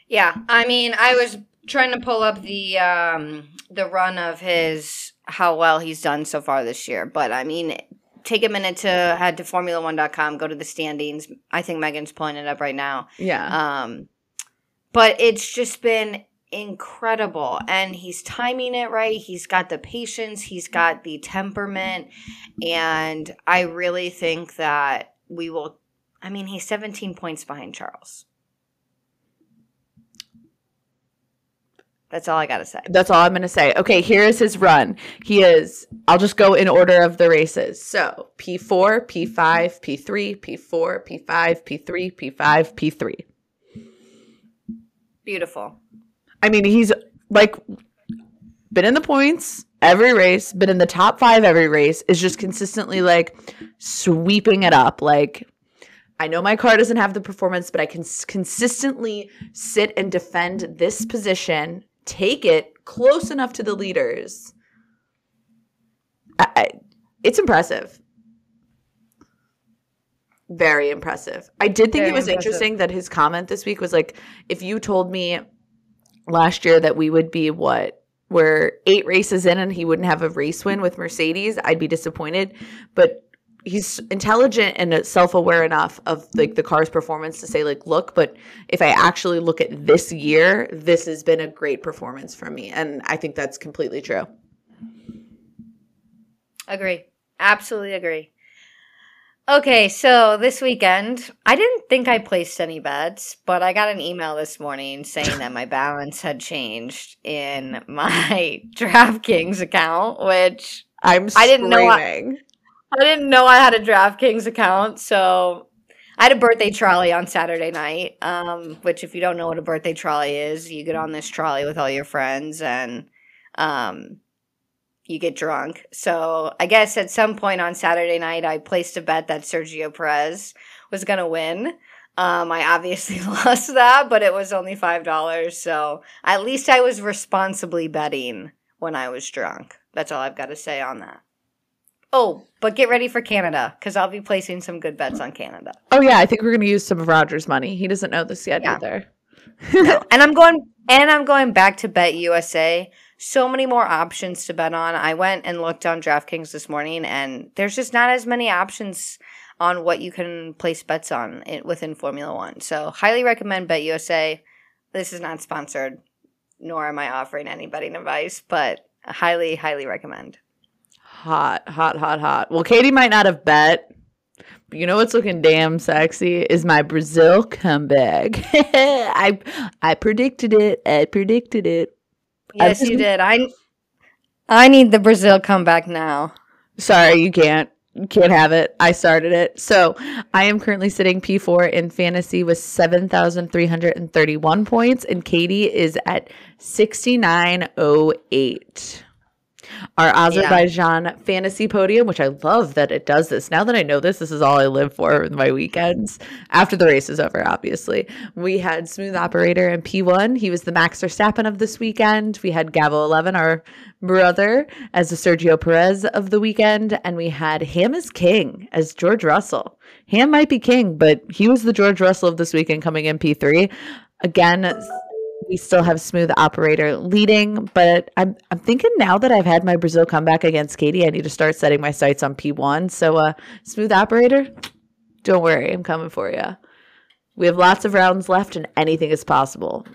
Yeah, I mean, I was trying to pull up the um the run of his how well he's done so far this year, but I mean, take a minute to head to formula1.com, go to the standings. I think Megan's pulling it up right now.
Yeah.
Um, but it's just been incredible. And he's timing it right. He's got the patience, he's got the temperament. And I really think that we will. I mean, he's 17 points behind Charles. That's all I got to say.
That's all I'm going to say. Okay, here is his run. He is, I'll just go in order of the races. So P4, P5, P3, P4, P5, P3, P5, P3.
Beautiful.
I mean, he's like been in the points every race, been in the top five every race, is just consistently like sweeping it up. Like, I know my car doesn't have the performance, but I can s- consistently sit and defend this position take it close enough to the leaders. I, I, it's impressive. Very impressive. I did think
Very
it was
impressive.
interesting that his comment this week was like, if you told me last year that we would be what we're eight races in and he wouldn't have a race win with Mercedes, I'd be disappointed. But he's intelligent and self-aware enough of like the car's performance to say like look but if i actually look at this year this has been a great performance for me and i think that's completely true
Agree. Absolutely agree. Okay, so this weekend, I didn't think I placed any bets, but I got an email this morning saying that my balance had changed in my DraftKings account, which
i'm
I didn't know I-
screaming.
I didn't know I had a DraftKings account. So I had a birthday trolley on Saturday night, um, which, if you don't know what a birthday trolley is, you get on this trolley with all your friends and um, you get drunk. So I guess at some point on Saturday night, I placed a bet that Sergio Perez was going to win. Um, I obviously lost that, but it was only $5. So at least I was responsibly betting when I was drunk. That's all I've got to say on that. Oh, but get ready for Canada because I'll be placing some good bets on Canada.
oh yeah i think we're gonna use some of roger's money he doesn't know this yet
Yeah.
either
and I'm going and I'm going back to Bet USA. So many more options to bet on. I went and looked on DraftKings this morning, and there's just not as many options on what you can place bets on it within Formula One. So highly recommend Bet USA. This is not sponsored, nor am I offering any betting advice, but highly, highly recommend.
Hot hot hot hot well katie might not have bet but you know what's looking damn sexy is my brazil comeback i i predicted it i predicted it
Yes,
just-
you did. I I need the Brazil comeback now.
Sorry, you can't. You can't have it. I started it. So I am currently sitting P4 in fantasy with 7,331 points, and Katie is at 6908. Our Azerbaijan fantasy podium, which I love that it does this. Now that I know this, this is all I live for in my weekends. After the race is over, obviously. We had Smooth Operator in P1. He was the Max Verstappen of this weekend. We had Gavo 11, our brother, as the Sergio Perez of the weekend. And we had Ham is King as George Russell. Ham might be king, but he was the George Russell of this weekend coming in P3. Again, we still have Smooth Operator leading, but I'm I'm thinking now that I've had my Brazil comeback against Katie, I need to start setting my sights on P1. So, uh, Smooth Operator, don't worry, I'm coming for you. We have lots of rounds left, and anything is possible.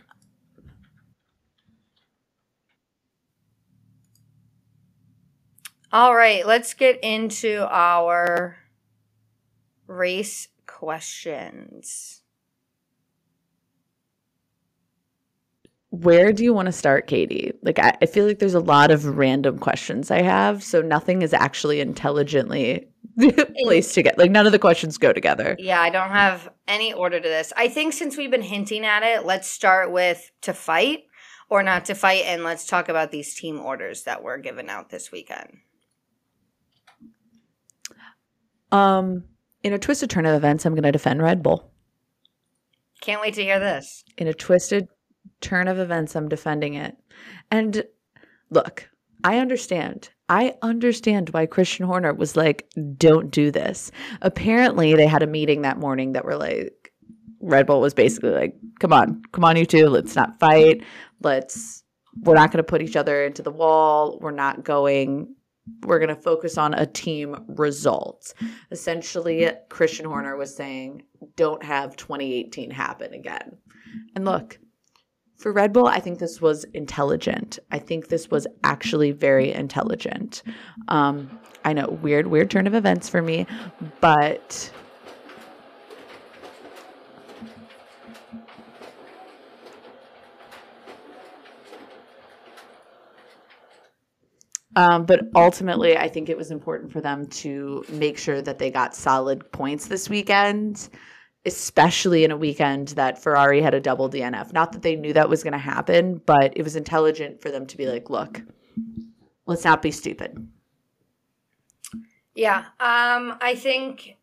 All right, let's get into our race questions.
Where do you want to start, Katie? Like, I, I feel like there's a lot of random questions I have, so nothing is actually intelligently placed together. Like, none of the questions go together.
Yeah, I don't have any order to this. I think since we've been hinting at it, let's start with to fight or not to fight, and let's talk about these team orders that were given out this weekend.
Um, in a twisted turn of events, I'm going to defend Red Bull.
Can't wait to hear this.
In a twisted turn of events, I'm defending it. And look, I understand. I understand why Christian Horner was like, don't do this. Apparently, they had a meeting that morning that were like, Red Bull was basically like, come on, come on, you two, let's not fight. Let's, we're not going to put each other into the wall. We're not going we're going to focus on a team result. Essentially, Christian Horner was saying, don't have 2018 happen again. And look, for Red Bull, I think this was intelligent. I think this was actually very intelligent. Um, I know, weird, weird turn of events for me, but Um, but ultimately, I think it was important for them to make sure that they got solid points this weekend, especially in a weekend that Ferrari had a double DNF. Not that they knew that was going to happen, but it was intelligent for them to be like, look, let's not be stupid.
Yeah. Um, I think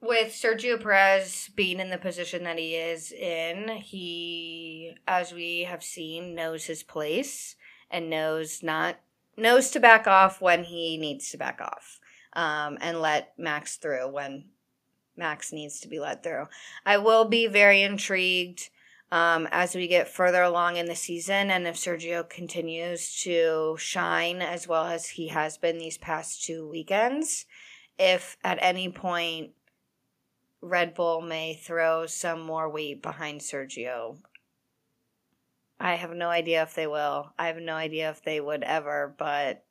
with Sergio Perez being in the position that he is in, he, as we have seen, knows his place and knows not knows to back off when he needs to back off um, and let Max through when Max needs to be led through. I will be very intrigued um, as we get further along in the season and if Sergio continues to shine as well as he has been these past two weekends. If at any point Red Bull may throw some more weight behind Sergio I have no idea if they will. I have no idea if they would ever, but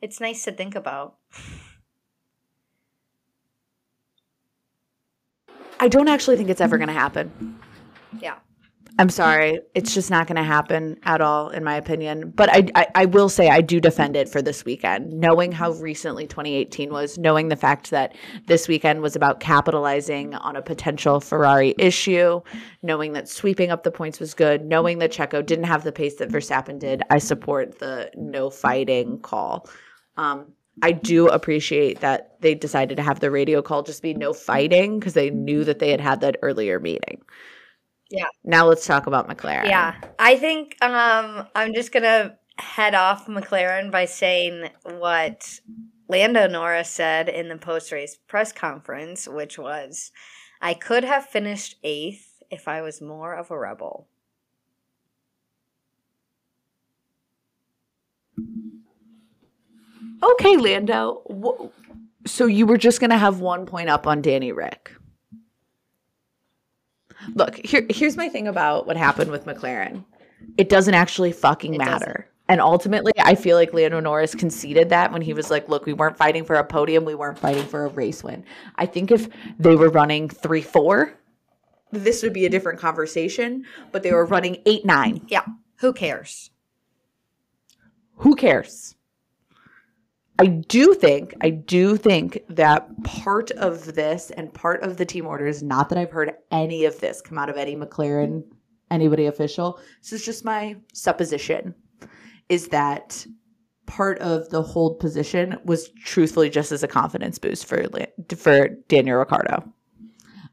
it's nice to think about.
I don't actually think it's ever going to happen.
Yeah.
I'm sorry. It's just not going to happen at all, in my opinion. But I, I, I, will say I do defend it for this weekend, knowing how recently 2018 was, knowing the fact that this weekend was about capitalizing on a potential Ferrari issue, knowing that sweeping up the points was good, knowing that Checo didn't have the pace that Verstappen did. I support the no fighting call. Um, I do appreciate that they decided to have the radio call just be no fighting because they knew that they had had that earlier meeting.
Yeah.
Now let's talk about McLaren.
Yeah. I think um, I'm just going to head off McLaren by saying what Lando Norris said in the post race press conference, which was, I could have finished eighth if I was more of a rebel.
Okay, Lando. So you were just going to have one point up on Danny Rick. Look, here here's my thing about what happened with McLaren. It doesn't actually fucking
It
matter.
doesn't.
And ultimately, I feel like Lando Norris conceded that when he was like, look, we weren't fighting for a podium, we weren't fighting for a race win. I think if they were running 3 4, this would be a different conversation, but they were running 8 9.
Yeah. Who cares?
Who cares? I do think, I do think that part of this and part of the team orders, not that I've heard any of this come out of any McLaren, anybody official. This is just my supposition, is that part of the hold position was truthfully just as a confidence boost for for Daniel Ricciardo.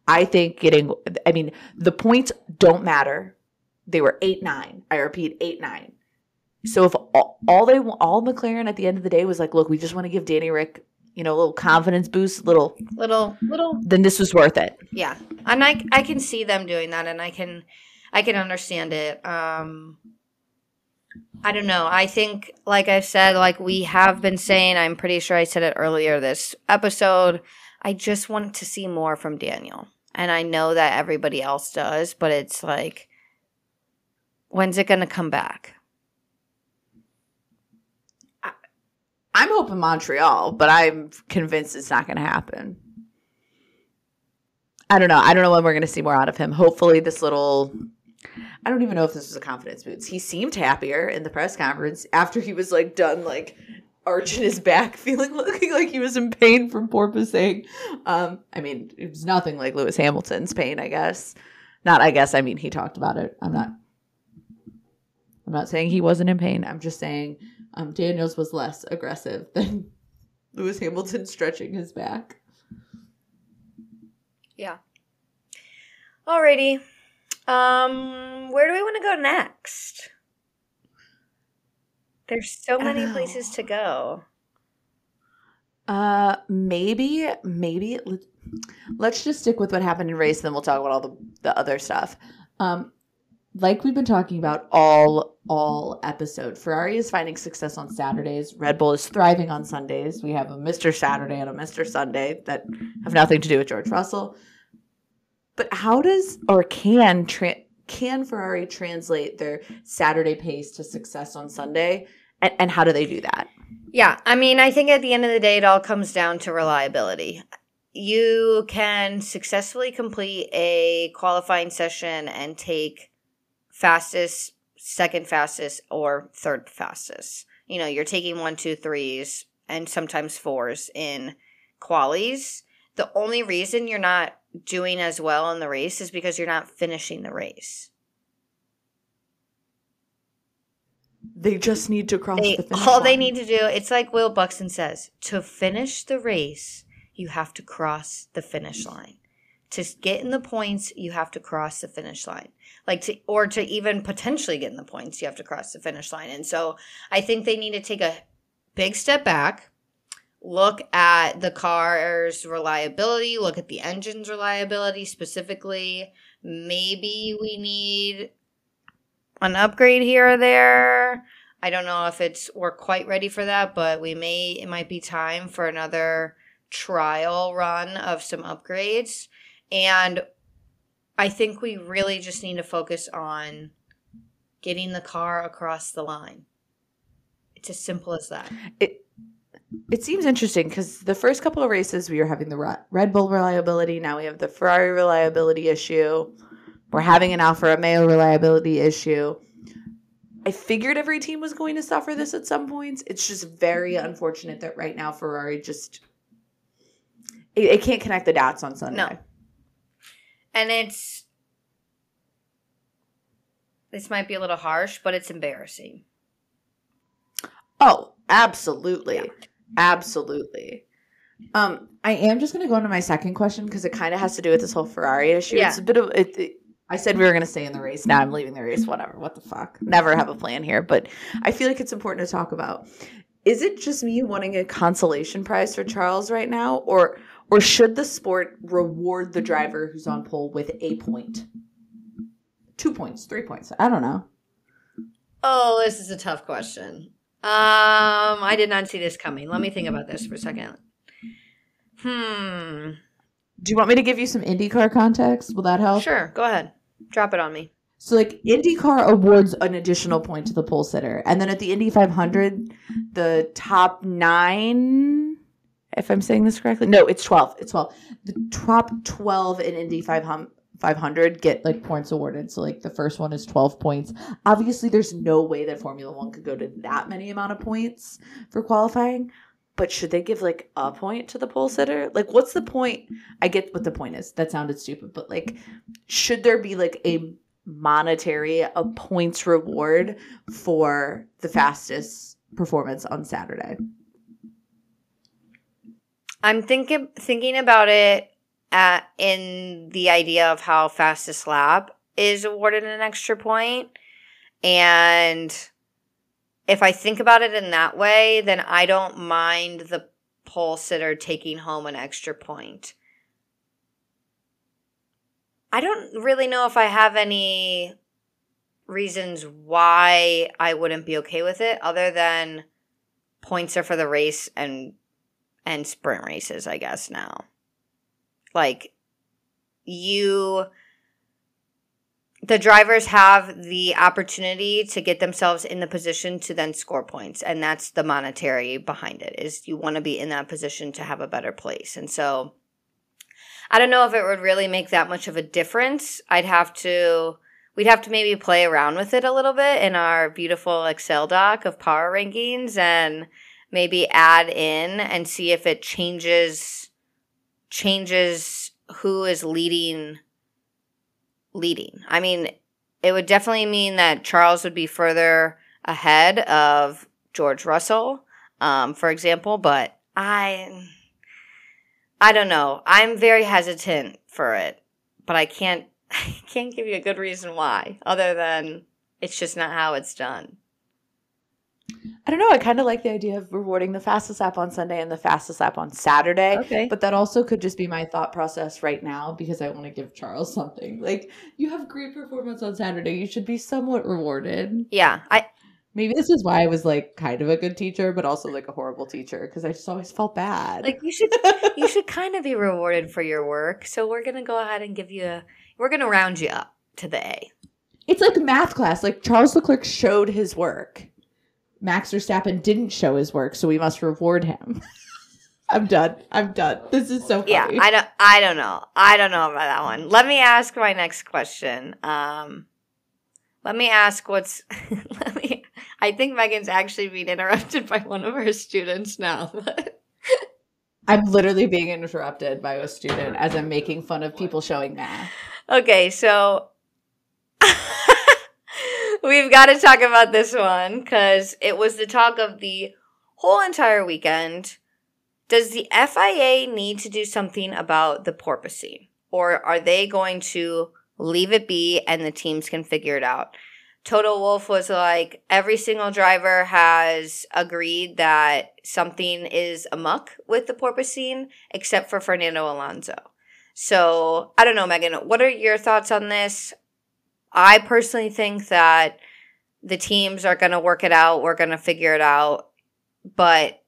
I think getting, I mean, the points don't matter. They were eight nine. I repeat, eight nine. So if all, all they all McLaren at the end of the day was like, look, we just want to give Danny Rick, you know, a little confidence boost, little,
Little, little
then this was worth it.
Yeah, and I I can see them doing that, and I can I can understand it. Um, I don't know. I think, like I've said, like we have been saying, I'm pretty sure I said it earlier this episode. I just want to see more from Daniel. And I know that everybody else does, but it's like, when's it going to come back?
I'm hoping Montreal, but I'm convinced it's not going to happen. I don't know. I don't know when we're going to see more out of him. Hopefully, this little. I don't even know if this was a confidence boost. He seemed happier in the press conference after he was like done, like arching his back, feeling looking like he was in pain from porpoising. Um, I mean, it was nothing like Lewis Hamilton's pain, I guess. Not, I guess. I mean, he talked about it. I'm not. I'm not saying he wasn't in pain. I'm just saying um, Daniels was less aggressive than Lewis Hamilton stretching his back.
Yeah. Alrighty. Um, where do we want to go next? There's so many
Oh.
places to go.
Uh, maybe, maybe let- let's just stick with what happened in race, then we'll talk about all the the other stuff. Um, like we've been talking about all all episode, Ferrari is finding success on Saturdays. Red Bull is thriving on Sundays. We have a Mr. Saturday and a Mr. Sunday that have nothing to do with George Russell. But how does or can tra- can Ferrari translate their Saturday pace to success on Sunday? And, and how do they do that?
Yeah, I mean, I think at the end of the day, it all comes down to reliability. You can successfully complete a qualifying session and take fastest, second fastest, or third fastest. You know, you're taking one, two, threes, and sometimes fours in qualies. The only reason you're not doing as well in the race is because you're not finishing the race.
They just need to cross
They,
the finish
all they need to do, it's like Will Buxton says, to finish the race, you have to cross the finish line. To get in the points, you have to cross the finish line. Like to, or to even potentially get in the points, you have to cross the finish line. And so I think they need to take a big step back, look at the car's reliability, look at the engine's reliability specifically. Maybe we need an upgrade here or there. I don't know if it's we're quite ready for that, but we may it might be time for another trial run of some upgrades. And I think we really just need to focus on getting the car across the line. It's as simple as that.
It it seems interesting because the first couple of races we were having the Red Bull reliability. Now we have the Ferrari reliability issue. We're having an Alfa Romeo reliability issue. I figured every team was going to suffer this at some points. It's just very unfortunate that right now Ferrari just it, it can't connect the dots on Sunday.
No. And it's this might be a little harsh, but it's embarrassing.
Oh, absolutely. Absolutely. Um, I am just going to go into my second question because it kind of has to do with this whole Ferrari issue.
Yeah.
It's a bit of it, it- I said we were going to stay in the race. Now I'm leaving the race. Whatever. What the fuck? Never have a plan here, but I feel like it's important to talk about. Is it just me wanting a consolation prize for Charles right now, or or should the sport reward the driver who's on pole with a point, two points, three points? I don't know.
Oh, this is a tough question. Um, I did not see this coming. Let me think about this for a second. Hmm.
Do you want me to give you some IndyCar context? Will that help?
Sure, go ahead. Drop it on me.
So like IndyCar awards an additional point to the pole sitter, and then at the Indy 500, the top nine, if I'm saying this correctly, no, it's 12. It's 12. The top 12 in Indy 500 500 get like points awarded. So like the first one is 12 points. Obviously, there's no way that Formula One could go to that many amount of points for qualifying. But should they give like a point to the pole sitter? Like, what's the point? I get what the point is. That sounded stupid, but like, should there be like a monetary a points reward for the fastest performance on Saturday.
I'm thinking thinking about it at, in the idea of how fastest lap is awarded an extra point, and if I think about it in that way, then I don't mind the pole sitter taking home an extra point. I don't really know if I have any reasons why I wouldn't be okay with it other than points are for the race and and sprint races, I guess now. Like you the drivers have the opportunity to get themselves in the position to then score points and that's the monetary behind it is you want to be in that position to have a better place and so i don't know if it would really make that much of a difference i'd have to we'd have to maybe play around with it a little bit in our beautiful excel doc of power rankings and maybe add in and see if it changes changes who is leading leading. I mean, it would definitely mean that Charles would be further ahead of George Russell, um, for example, but I I don't know. I'm very hesitant for it, but I can't I can't give you a good reason why other than it's just not how it's done.
I don't know. I kind of like the idea of rewarding the fastest lap on Sunday and the fastest lap on Saturday.
Okay.
But that also could just be my thought process right now because I want to give Charles something. Like, you have great performance on Saturday. You should be somewhat rewarded.
Yeah, I
Maybe this is why I was like kind of a good teacher, but also like a horrible teacher because I just always felt bad.
like you should you should kind of be rewarded for your work. So we're gonna go ahead and give you a we're gonna round you up to the A.
it's like math class. Like, Charles Leclerc showed his work. Max Verstappen didn't show his work, so we must reward him. I'm done. I'm done. This is so funny.
Yeah, I don't I don't know. I don't know about that one. Let me ask my next question. Um let me ask what's let me I think Megan's actually being interrupted by one of her students now.
I'm literally being interrupted by a student as I'm making fun of people showing math.
okay, so we've got to talk about this one because it was the talk of the whole entire weekend. Does the FIA need to do something about the porpoising? Or are they going to leave it be and the teams can figure it out? Toto Wolff was like, every single driver has agreed that something is amuck with the porpoising, except for Fernando Alonso. So I don't know, Megan, what are your thoughts on this? I personally think that the teams are going to work it out. We're going to figure it out. But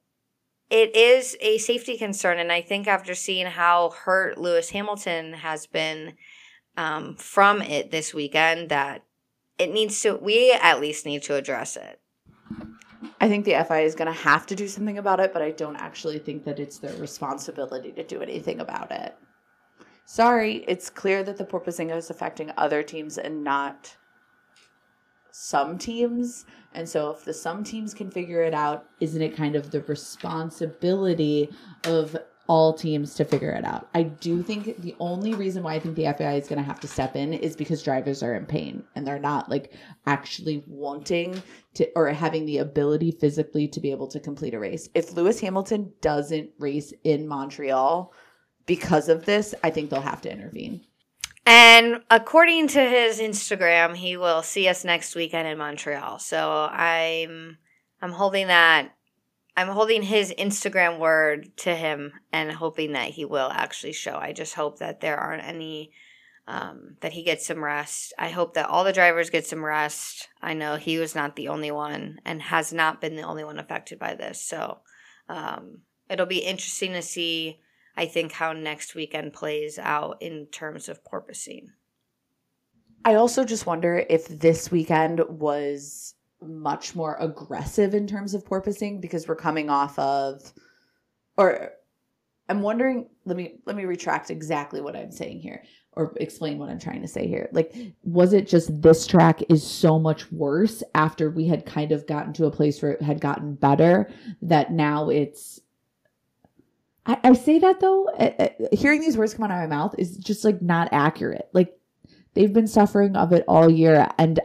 it is a safety concern. And I think after seeing how hurt Lewis Hamilton has been um, from it this weekend, that it needs to, we at least need to address it.
I think the FIA is going to have to do something about it, but I don't actually think that it's their responsibility to do anything about it. Sorry, it's clear that the porpoising is affecting other teams and not some teams. And so, if the some teams can figure it out, isn't it kind of the responsibility of all teams to figure it out? I do think the only reason why I think the FIA is going to have to step in is because drivers are in pain and they're not like actually wanting to or having the ability physically to be able to complete a race. If Lewis Hamilton doesn't race in Montreal because of this, I think they'll have to intervene.
And according to his Instagram, he will see us next weekend in Montreal. So I'm I'm holding that I'm holding his Instagram word to him and hoping that he will actually show. I just hope that there aren't any um, that he gets some rest. I hope that all the drivers get some rest. I know he was not the only one and has not been the only one affected by this. So um, it'll be interesting to see I think how next weekend plays out in terms of porpoising.
I also just wonder if this weekend was much more aggressive in terms of porpoising because we're coming off of or I'm wondering let me let me retract exactly what I'm saying here or explain what I'm trying to say here. Like was it just this track is so much worse after we had kind of gotten to a place where it had gotten better that now it's I, I say that though, uh, uh, hearing these words come out of my mouth is just like not accurate. Like they've been suffering of it all year, and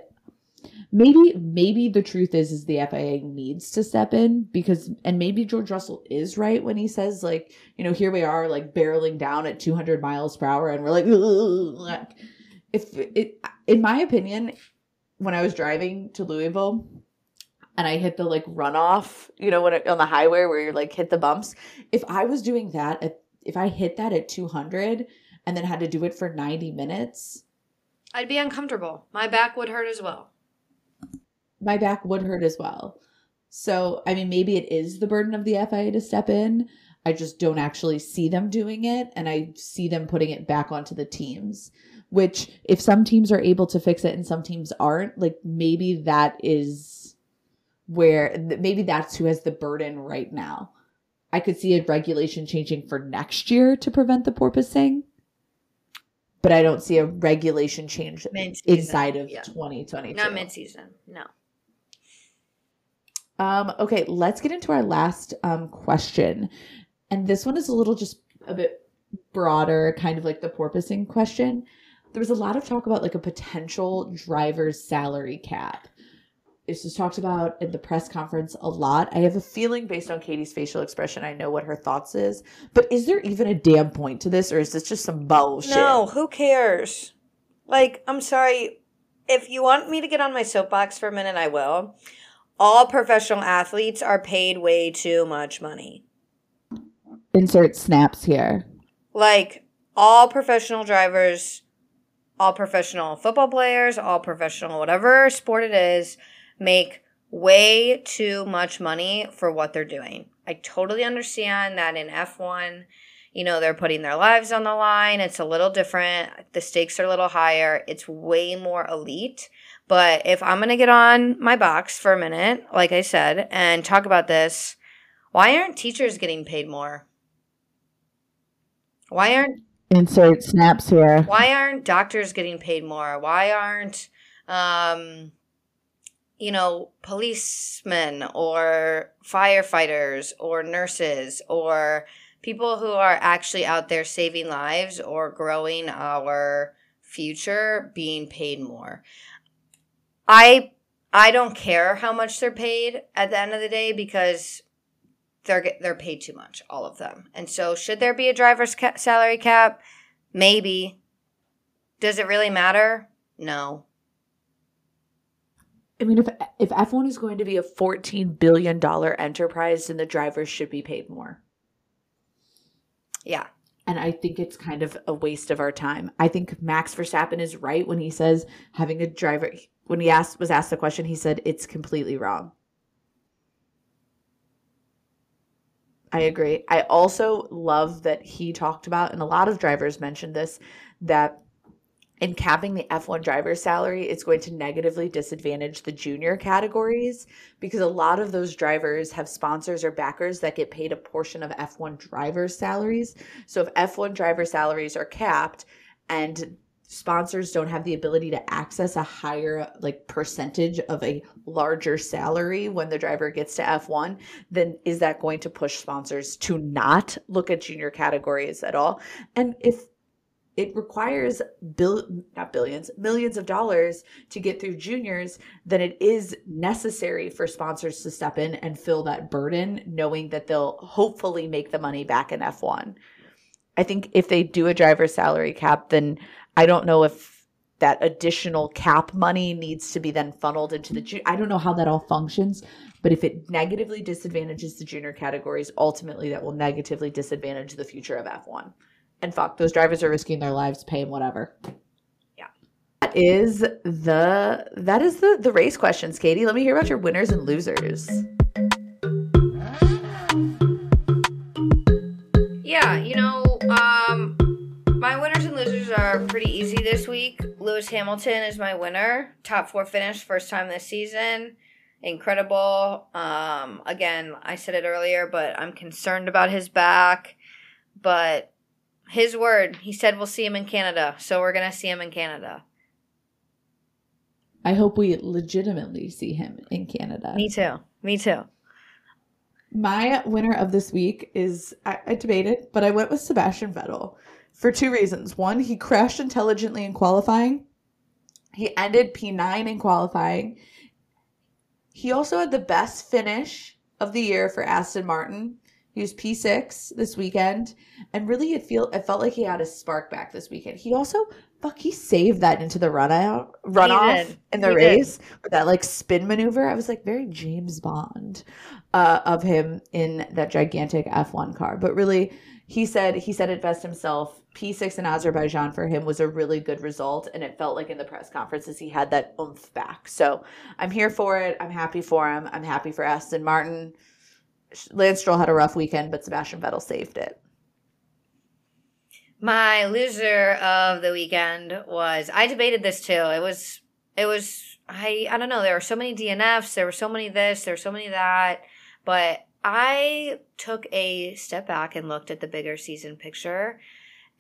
maybe maybe the truth is is the FIA needs to step in because, and maybe George Russell is right when he says like, you know, here we are like barreling down at 200 miles per hour, and we're like, like if it, in my opinion, when I was driving to Louisville and I hit the like runoff, you know, when it, on the highway where you're like hit the bumps. If I was doing that, at, if I hit that at 200 and then had to do it for 90 minutes,
I'd be uncomfortable. My back would hurt as well.
my back would hurt as well. So, I mean, maybe it is the burden of the FIA to step in. I just don't actually see them doing it. And I see them putting it back onto the teams, which, if some teams are able to fix it and some teams aren't, like maybe that is where maybe that's who has the burden right now. I could see a regulation changing for next year to prevent the porpoising, but I don't see a regulation change
Mid-season,
inside of
yeah.
2022.
Not mid-season. No.
Um, okay, let's get into our last um, question. And this one is a little just a bit broader, kind of like the porpoising question. There was a lot of talk about like a potential driver's salary cap. This was talked about in the press conference a lot. I have a feeling based on Katie's facial expression, I know what her thoughts is. But is there even a damn point to this, or is this just some bullshit?
No, who cares? Like, I'm sorry. If you want me to get on my soapbox for a minute, I will. All professional athletes are paid way too much money.
Insert snaps here.
Like, all professional drivers, all professional football players, all professional whatever sport it is, make way too much money for what they're doing. I totally understand that in F1, you know, they're putting their lives on the line. It's a little different. The stakes are a little higher. It's way more elite. But if I'm going to get on my box for a minute, like I said, and talk about this, why aren't teachers getting paid more? Why aren't
Insert snaps here.
why aren't doctors getting paid more? Why aren't um you know, policemen or firefighters or nurses or people who are actually out there saving lives or growing our future being paid more. I I don't care how much they're paid at the end of the day because they're they're paid too much, all of them. And so, should there be a driver's ca- salary cap? Maybe. Does it really matter? No.
I mean, if if F1 is going to be a $14 billion enterprise, then the drivers should be paid more.
Yeah.
And I think it's kind of a waste of our time. I think Max Verstappen is right when he says having a driver when he asked was asked the question, he said it's completely wrong. I agree. I also love that he talked about, and a lot of drivers mentioned this, that in capping the F1 driver's salary, is going to negatively disadvantage the junior categories because a lot of those drivers have sponsors or backers that get paid a portion of F1 drivers' salaries. So if F1 driver salaries are capped and sponsors don't have the ability to access a higher like percentage of a larger salary when the driver gets to F1 then is that going to push sponsors to not look at junior categories at all and if it requires bill not billions millions of dollars to get through juniors then it is necessary for sponsors to step in and fill that burden knowing that they'll hopefully make the money back in F1 I think if they do a driver salary cap then I don't know if that additional cap money needs to be then funneled into the I don't know how that all functions but if it negatively disadvantages the junior categories ultimately that will negatively disadvantage the future of F1 and fuck those drivers are risking their lives paying whatever
Yeah.
that is the that is the the race questions katie let me hear about your winners and losers
Yeah, you know, um, my winners and losers are pretty easy this week. Lewis Hamilton is my winner. Top four finish, first time this season. Incredible. Um, again, I said it earlier, but I'm concerned about his back. But his word, he said we'll see him in Canada. So we're going to see him in Canada.
i hope we legitimately see him in canada
Me too. Me too.
My winner of this week is I, I debated, but I went with Sebastian Vettel for two reasons. One, he crashed intelligently in qualifying. He ended P9 in qualifying. He also had the best finish of the year for Aston Martin. He was P6 this weekend, and really it feel it felt like he had a spark back this weekend. He also fuck, he saved that into the run out, run
He
in the
He did.
race with that like spin maneuver. I was like very James Bond uh, of him in that gigantic F1 car. But really, he said he said it best himself. P6 in Azerbaijan for him was a really good result, and it felt like in the press conferences he had that oomph back. So I'm here for it. I'm happy for him. I'm happy for Aston Martin. Lance Stroll had a rough weekend, but Sebastian Vettel saved it.
My loser of the weekend was I debated this too. It was it was I I don't know, there were so many DNFs, there were so many this, there were so many that, but I took a step back and looked at the bigger season picture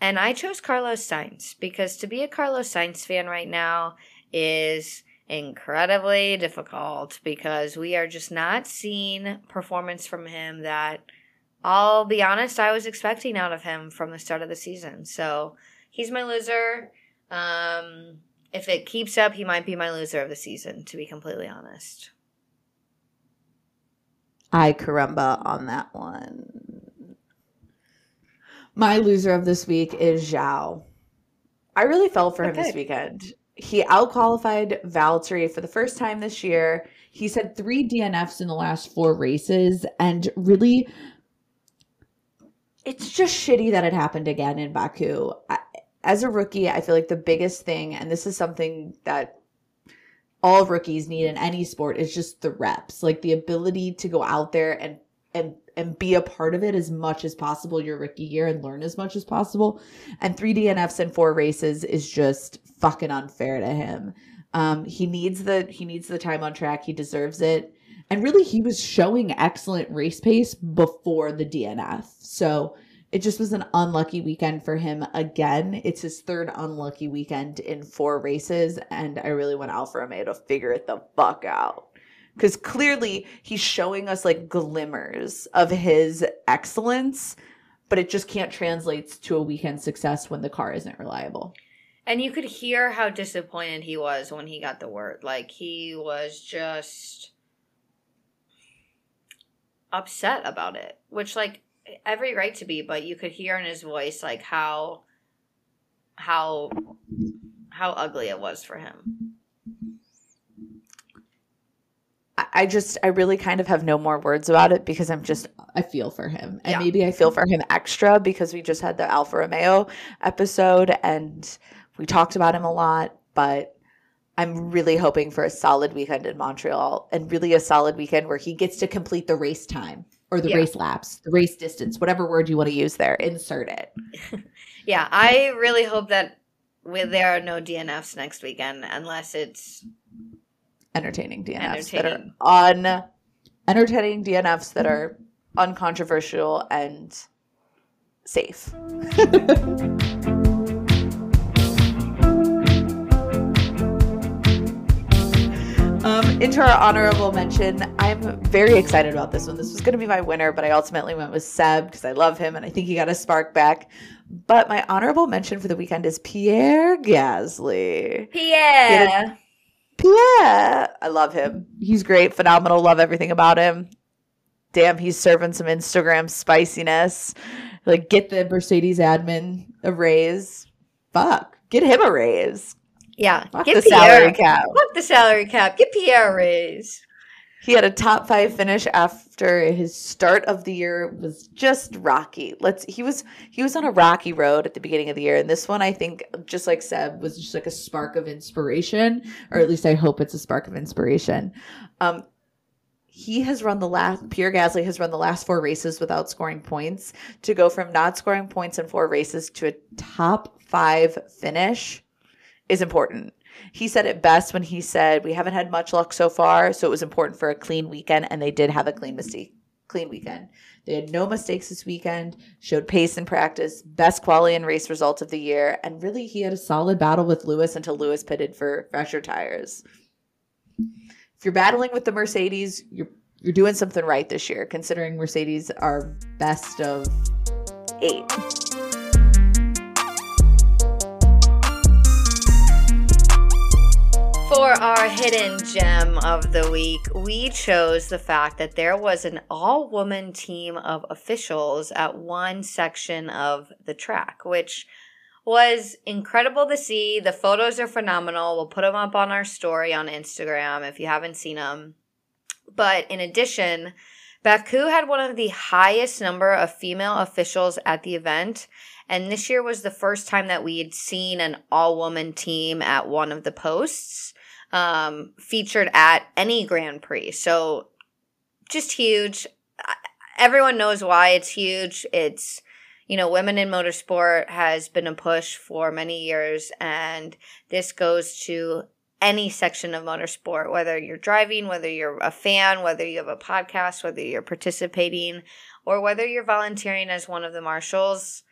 and I chose Carlos Sainz because to be a Carlos Sainz fan right now is incredibly difficult because we are just not seeing performance from him that I'll be honest, I was expecting out of him from the start of the season. So he's my loser. Um, if it keeps up, he might be my loser of the season, to be completely honest.
I caramba on that one. My loser of this week is Zhou. I really fell for him this weekend. He outqualified Valtteri for the first time this year. He's had three DNFs in the last four races, and really, it's just shitty that it happened again in Baku. As a rookie, I feel like the biggest thing, and this is something that all rookies need in any sport is just the reps like the ability to go out there and and and be a part of it as much as possible your rookie year and learn as much as possible. And three dnfs in four races is just fucking unfair to him. Um he needs the he needs the time on track. He deserves it. And really he was showing excellent race pace before the dnf so it just was an unlucky weekend for him again. It's his third unlucky weekend in four races, and I really want Alfa Romeo to figure it the fuck out. Because clearly he's showing us like glimmers of his excellence, but it just can't translate to a weekend success when the car isn't reliable.
And you could hear how disappointed he was when he got the word. Like, he was just upset about it, which, like, every right to be, but you could hear in his voice, like, how, how, how ugly it was for him.
I- just, I really kind of have no more words about it because I'm just, I feel for him. And
Yeah.
maybe I feel for him extra because we just had the Alfa Romeo episode and we talked about him a lot. But I'm really hoping for a solid weekend in Montreal and really a solid weekend where he gets to complete the race time or the
Yeah.
race laps, the race distance, whatever word you want to use there, insert it.
Yeah, I really hope that we, there are no DNFs next weekend unless it's
Entertaining DNFs that are
Entertaining.
un, entertaining DNFs that are uncontroversial and safe. Um, into our honorable mention, I'm very excited about this one. This was going to be my winner, but I ultimately went with Seb because I love him and I think he got a spark back. But my honorable mention for the weekend is Pierre Gasly.
Pierre.
Pierre, I love him. He's great, phenomenal. Love everything about him. Damn, he's serving some Instagram spiciness. Like, get the Mercedes admin a raise. Fuck, get him a raise.
Yeah,
Fuck
get
the
Pierre.
salary cap.
Fuck the salary cap. Get Pierre a raise.
He had a top five finish after his start of the year was just rocky. Let's he was he was on a rocky road at the beginning of the year, and this one I think just like Seb was just like a spark of inspiration, or at least I hope it's a spark of inspiration. Um, he has run the last Pierre Gasly has run the last four races without scoring points. To go from not scoring points in four races to a top five finish is important. He said it best when he said, "We haven't had much luck so far, so it was important for a clean weekend." And they did have a clean mistake, clean weekend. They had no mistakes this weekend. Showed pace in practice, best quality and race results of the year, and really he had a solid battle with Lewis until Lewis pitted for fresher tires. If you're battling with the Mercedes, you're you're doing something right this year, considering Mercedes are best of eight.
For our hidden gem of the week, we chose the fact that there was an all woman team of officials at one section of the track, which was incredible to see. The photos are phenomenal. We'll put them up on our story on Instagram if you haven't seen them. But in addition, Baku had one of the highest number of female officials at the event. And this year was the first time that we had seen an all woman team at one of the posts um, featured at any Grand Prix. So just huge. Everyone knows why it's huge. It's, you know, women in motorsport has been a push for many years, and this goes to any section of motorsport, whether you're driving, whether you're a fan, whether you have a podcast, whether you're participating, or whether you're volunteering as one of the marshals.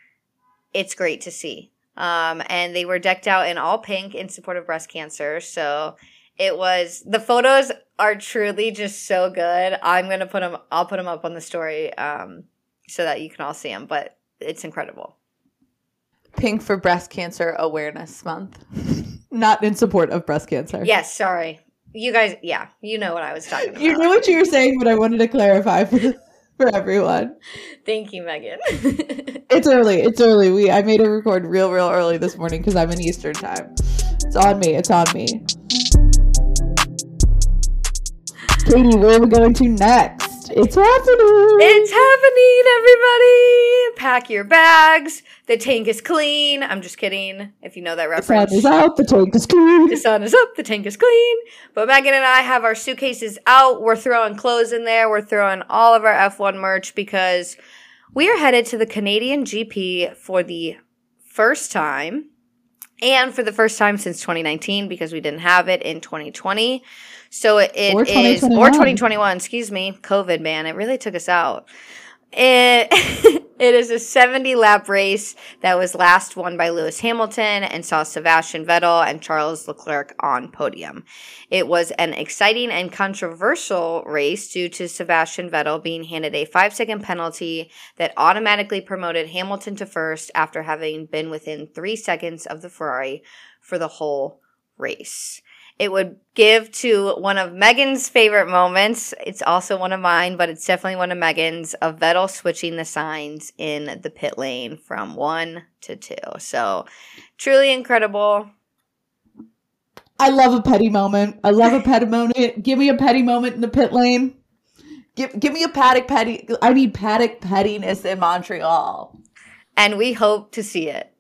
It's great to see. Um, and they were decked out in all pink in support of breast cancer. So it was the photos are truly just so good. I'm gonna put them. I'll put them up on the story um, so that you can all see them. But it's incredible.
Pink for Breast Cancer Awareness Month. Not in support of breast cancer.
Yes, sorry. You guys, yeah, you know what I was talking about.
You knew what you were saying, but I wanted to clarify for, for everyone.
Thank you, Megan.
it's early. It's early. We I made a record real, real early this morning because I'm in Eastern time. It's on me. It's on me. Katie, where are we going to next? It's happening.
It's happening, everybody. Pack your bags. The tank is clean. I'm just kidding. If you know that reference.
The sun is out. The tank is clean.
The sun is up. The tank is clean. But Megan and I have our suitcases out. We're throwing clothes in there. We're throwing all of our F1 merch because we are headed to the Canadian GP for the first time and for the first time since 2019 because we didn't have it in 2020. So it, it or is or 2021, excuse me, COVID man, it really took us out. It it is a 70 lap race that was last won by Lewis Hamilton and saw Sebastian Vettel and Charles Leclerc on podium. It was an exciting and controversial race due to Sebastian Vettel being handed a 5 second penalty that automatically promoted Hamilton to first after having been within 3 seconds of the Ferrari for the whole race it would give to one of Megan's favorite moments. It's also one of mine, but it's definitely one of Megan's of Vettel switching the signs in the pit lane from one to two. So truly incredible.
I love a petty moment. I love a petty moment. Give me a petty moment in the pit lane. Give give me a paddock petty. I need paddock pettiness in Montreal.
And we hope to see it.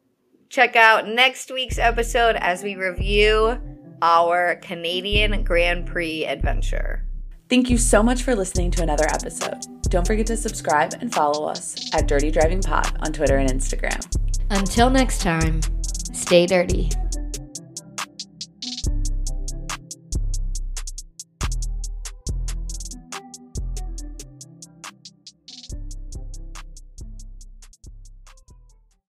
Check out next week's episode as we review our Canadian Grand Prix adventure.
Thank you so much for listening to another episode. Don't forget to subscribe and follow us at Dirty Driving Pod on Twitter and Instagram.
Until next time, stay dirty.